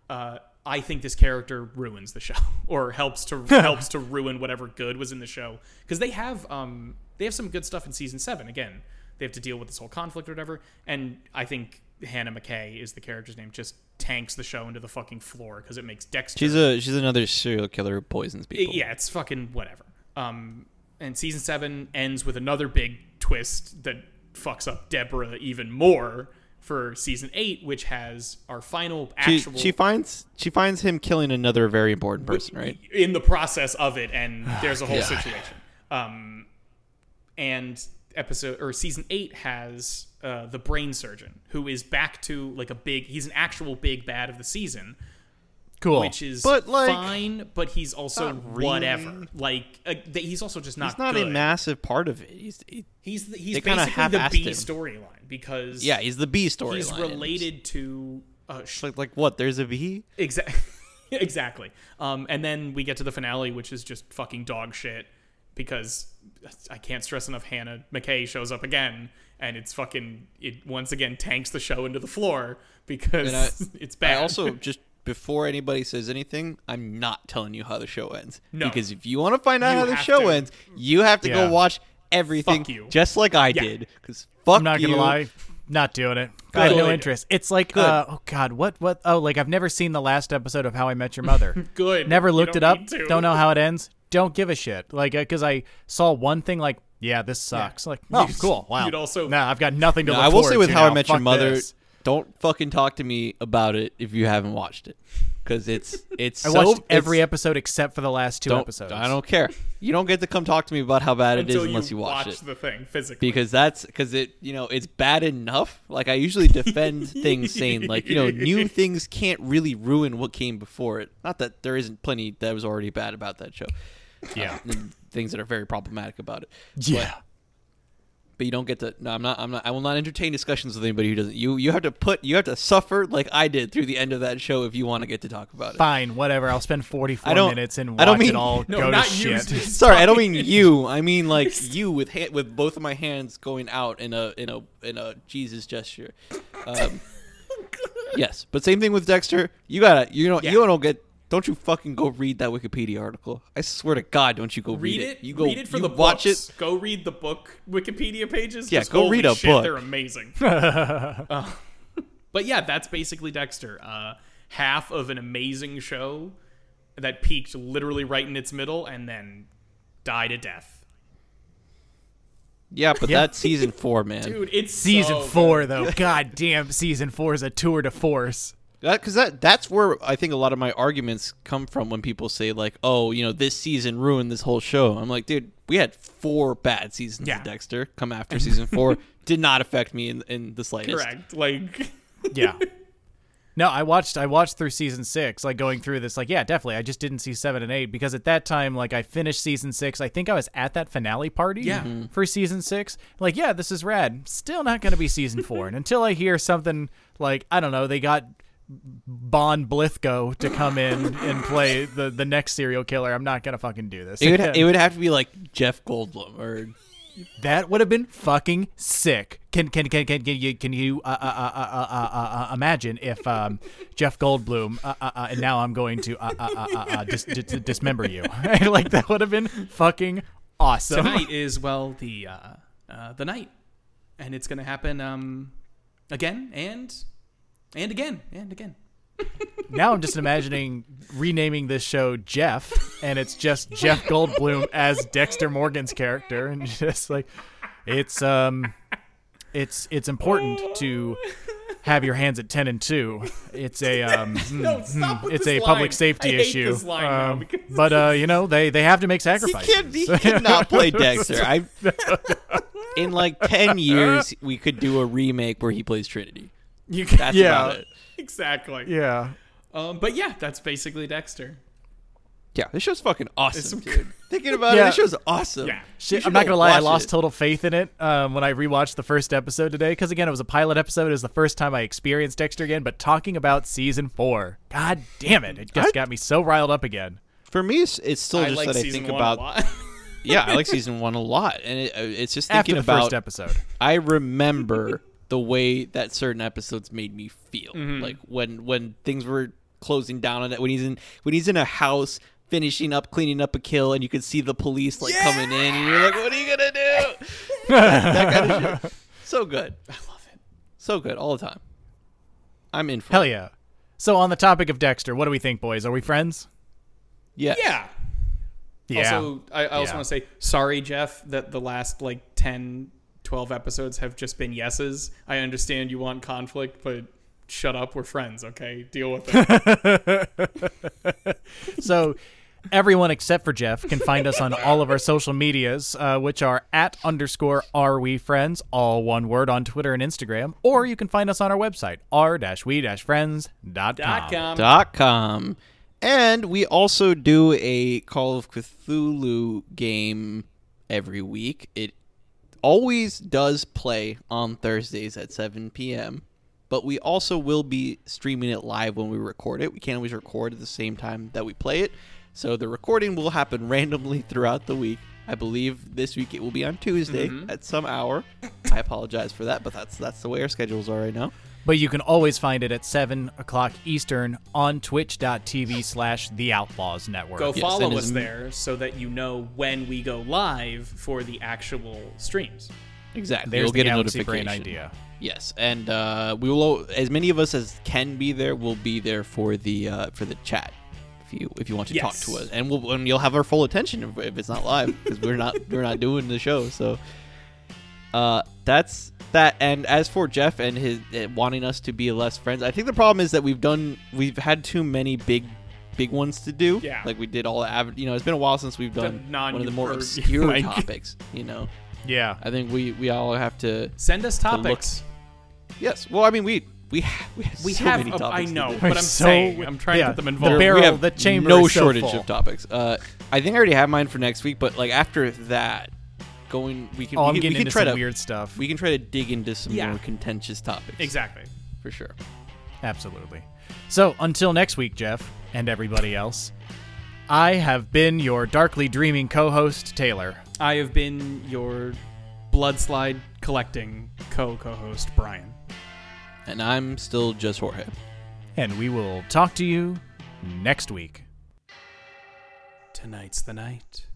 Uh, I think this character ruins the show, [laughs] or helps to [laughs] helps to ruin whatever good was in the show. Because they have um they have some good stuff in season seven. Again, they have to deal with this whole conflict or whatever. And I think Hannah McKay is the character's name. Just tanks the show into the fucking floor because it makes Dexter. She's a she's another serial killer who poisons people. yeah, it's fucking whatever. Um, and season seven ends with another big twist that fucks up Deborah even more for season eight, which has our final She, actual. she finds she finds him killing another very important person, right? in the process of it and there's a whole [sighs] situation um and episode or season 8 has uh, the brain surgeon who is back to like a big he's an actual big bad of the season cool. which is But, like, fine but he's also really. whatever like uh, th- he's also just not He's not good. a massive part of it. He's he, he's the, he's basically the B storyline because yeah, he's the B story. he's related to uh, sh- Like like what? There's a B. Exactly. [laughs] exactly. Um, and then we get to the finale, which is just fucking dog shit because I can't stress enough. Hannah McKay shows up again, and it's fucking it once again tanks the show into the floor because I- [laughs] it's bad. I also [laughs] just before anybody says anything, I'm not telling you how the show ends. No. Because if you want to find out You how the show to. ends, you have to Yeah. go watch everything Fuck you. just like I Yeah. did. Because fuck I'm not you. gonna lie, not doing it. I have no interest. It's like, uh, oh god, what, what? Oh, like I've never seen the last episode of How I Met Your Mother. [laughs] good. never looked it up. Don't know how it ends. Don't give a shit. Like, uh, because I saw one thing, like, yeah, this sucks. Like, oh, You'd- cool. Wow. you'd also- nah, I've got nothing to No, look I will say forward with to How I now. Met Your Fuck Mother, this. don't fucking talk to me about it if you haven't watched it. Because it's [laughs] it's I so, watched every it's- episode except for the last 2 don't, episodes. I don't care. You don't get to come talk to me about how bad it is until unless you, watch, watch it. the thing physically. because that's because it you know it's bad enough like i usually defend [laughs] things saying like you know new [laughs] things can't really ruin what came before it not that there isn't plenty that was already bad about that show Yeah. [laughs] and things that are very problematic about it Yeah. but you don't get to. No, I'm not. I'm not. I will not entertain discussions with anybody who doesn't. You you have to put. You have to suffer like I did through the end of that show if you want to get to talk about it. Fine, whatever. I'll spend 44 I don't- minutes and watch I don't mean- it all [laughs] No, go not to you. shit. [laughs] Sorry, I don't mean you. I mean like you with hand, with both of my hands going out in a in a in a Jesus gesture. Um, yes, but same thing with Dexter. You gotta you know Yeah. you don't get. Don't you fucking go read that Wikipedia article? I swear to God, don't you go read, Read it. You go read it for the watch books. it. Go read the book Wikipedia pages. Yeah, 'cause go read a shit, book. They're amazing. [laughs] Uh, but yeah, that's basically Dexter. Uh, half of an amazing show that peaked literally right in its middle and then died a death. Yeah, but Yeah. that's season four, man. Dude, it's Season so four, good. though. [laughs] God damn, season four is a tour de force. That because that that's where I think a lot of my arguments come from when people say like, oh, you know, this season ruined this whole show. I'm like, dude, we had four bad seasons Yeah. of Dexter come after season four. [laughs] Did not affect me in in the slightest. Correct. Like, [laughs] Yeah. No, I watched I watched through season six, like going through this, like, yeah, definitely. I just didn't see seven and eight because at that time, like I finished season six. I think I was at that finale party Yeah. Mm-hmm. Mhm. for season six. Like, yeah, this is rad. Still not gonna be season four. and until I hear something like, I don't know, they got John Lithgow to come in and play the the next serial killer, I'm not gonna fucking do this. It would it would have to be like Jeff Goldblum or That would have been fucking sick. Can can can can, can you can you uh, uh, uh, uh, uh, uh, uh, imagine if um, Jeff Goldblum uh, uh, uh, and now I'm going to uh, uh, uh, uh, uh, dis- dis- dismember you like that would have been fucking awesome. tonight is well the uh, uh, the night, and it's gonna happen um, again and and again and again. [laughs] Now I'm just imagining renaming this show Jeff, and it's just Jeff Goldblum as Dexter Morgan's character, and [laughs] just like it's um, it's it's important to have your hands at ten and two. It's a um, [laughs] No, hmm, it's this a public safety I hate issue. this line Um, because- but uh, you know they they have to make he sacrifices. can't he cannot play Dexter. I in like ten years we could do a remake where he plays Trinity. You That's Yeah. about it. exactly. yeah. Um, but yeah, that's basically Dexter. Yeah, this show's fucking awesome, dude. [laughs] Thinking about Yeah. it, this show's awesome. Yeah. Shit, I'm not gonna lie, I lost it. total faith in it um, when I rewatched the first episode today. Because again, it was a pilot episode. It was the first time I experienced Dexter again. But talking about season four, god damn it, it just I- got me so riled up again. For me, it's, it's still I just like that I think about. Yeah, I like [laughs] season one a lot, and it, uh, it's just After thinking the about. first episode, I remember the way that certain episodes made me feel, Mm-hmm. like when when things were closing down on it. When he's in when he's in a house finishing up cleaning up a kill, and you could see the police like coming in, and you're like, "What are you gonna do?" [laughs] that kind of shit. So good, I love it. so good all the time. I'm in for hell it. yeah. So on the topic of Dexter, what do we think, boys? Are we friends? Yes. Yeah. Yeah. Also, I, I also Yeah. want to say sorry, Jeff, that the last like 10, 12 episodes have just been yeses. I understand you want conflict, but shut up. We're friends, okay? Deal with it. [laughs] So everyone except for Jeff can find us on all of our social medias, uh, which are at underscore are we friends, all one word on Twitter and Instagram, or you can find us on our website, r-we-friends.com. Dot com. dot com. And we also do a Call of Cthulhu game every week. It always does play on Thursdays at 7 p.m. But we also will be streaming it live when we record it. We can't always record at the same time that we play it. So the recording will happen [laughs] randomly throughout the week. I believe this week it will be on Tuesday mm-hmm. at some hour. I apologize for that, but that's that's the way our schedules are right now. But you can always find it at 7 o'clock Eastern on twitch.tv slash The Outlaws Network. Go Yes, follow and us as- there so that you know when we go live for the actual streams. Exactly. There's You'll the get a Galaxy notification. Brain idea. Yes, and uh, we will. As many of us as can be there will be there for the uh, for the chat. If you if you want to talk to us, and we'll and you'll have our full attention if, if it's not live because we're not we're not doing the show. So, uh, that's that. And as for Jeff and his uh, wanting us to be less friends, I think the problem is that we've done we've had too many big big ones to do. Yeah. like we did all the avid. You know, it's been a while since we've done one of the more obscure [laughs] like- topics. You know, Yeah. I think we we all have to. Send us look- topics. Yes. Well, I mean, we we ha- we have, We so have. many a- I topics to know, but I'm So- saying I'm trying yeah, to get them the involved. barrel- we have the chamber no is so shortage full. of topics. Uh, I think I already have mine for next week, but like after that, going. We can. Oh, we I'm can, getting we can into try some to weird stuff. we can try to dig into some Yeah. more contentious topics. Exactly. for sure. Absolutely. So until next week, Jeff and everybody else, I have been your darkly dreaming co-host Taylor. I have been your bloodslide collecting co co-host Brian. And I'm still just Jorge. And we will talk to you next week. Tonight's the night.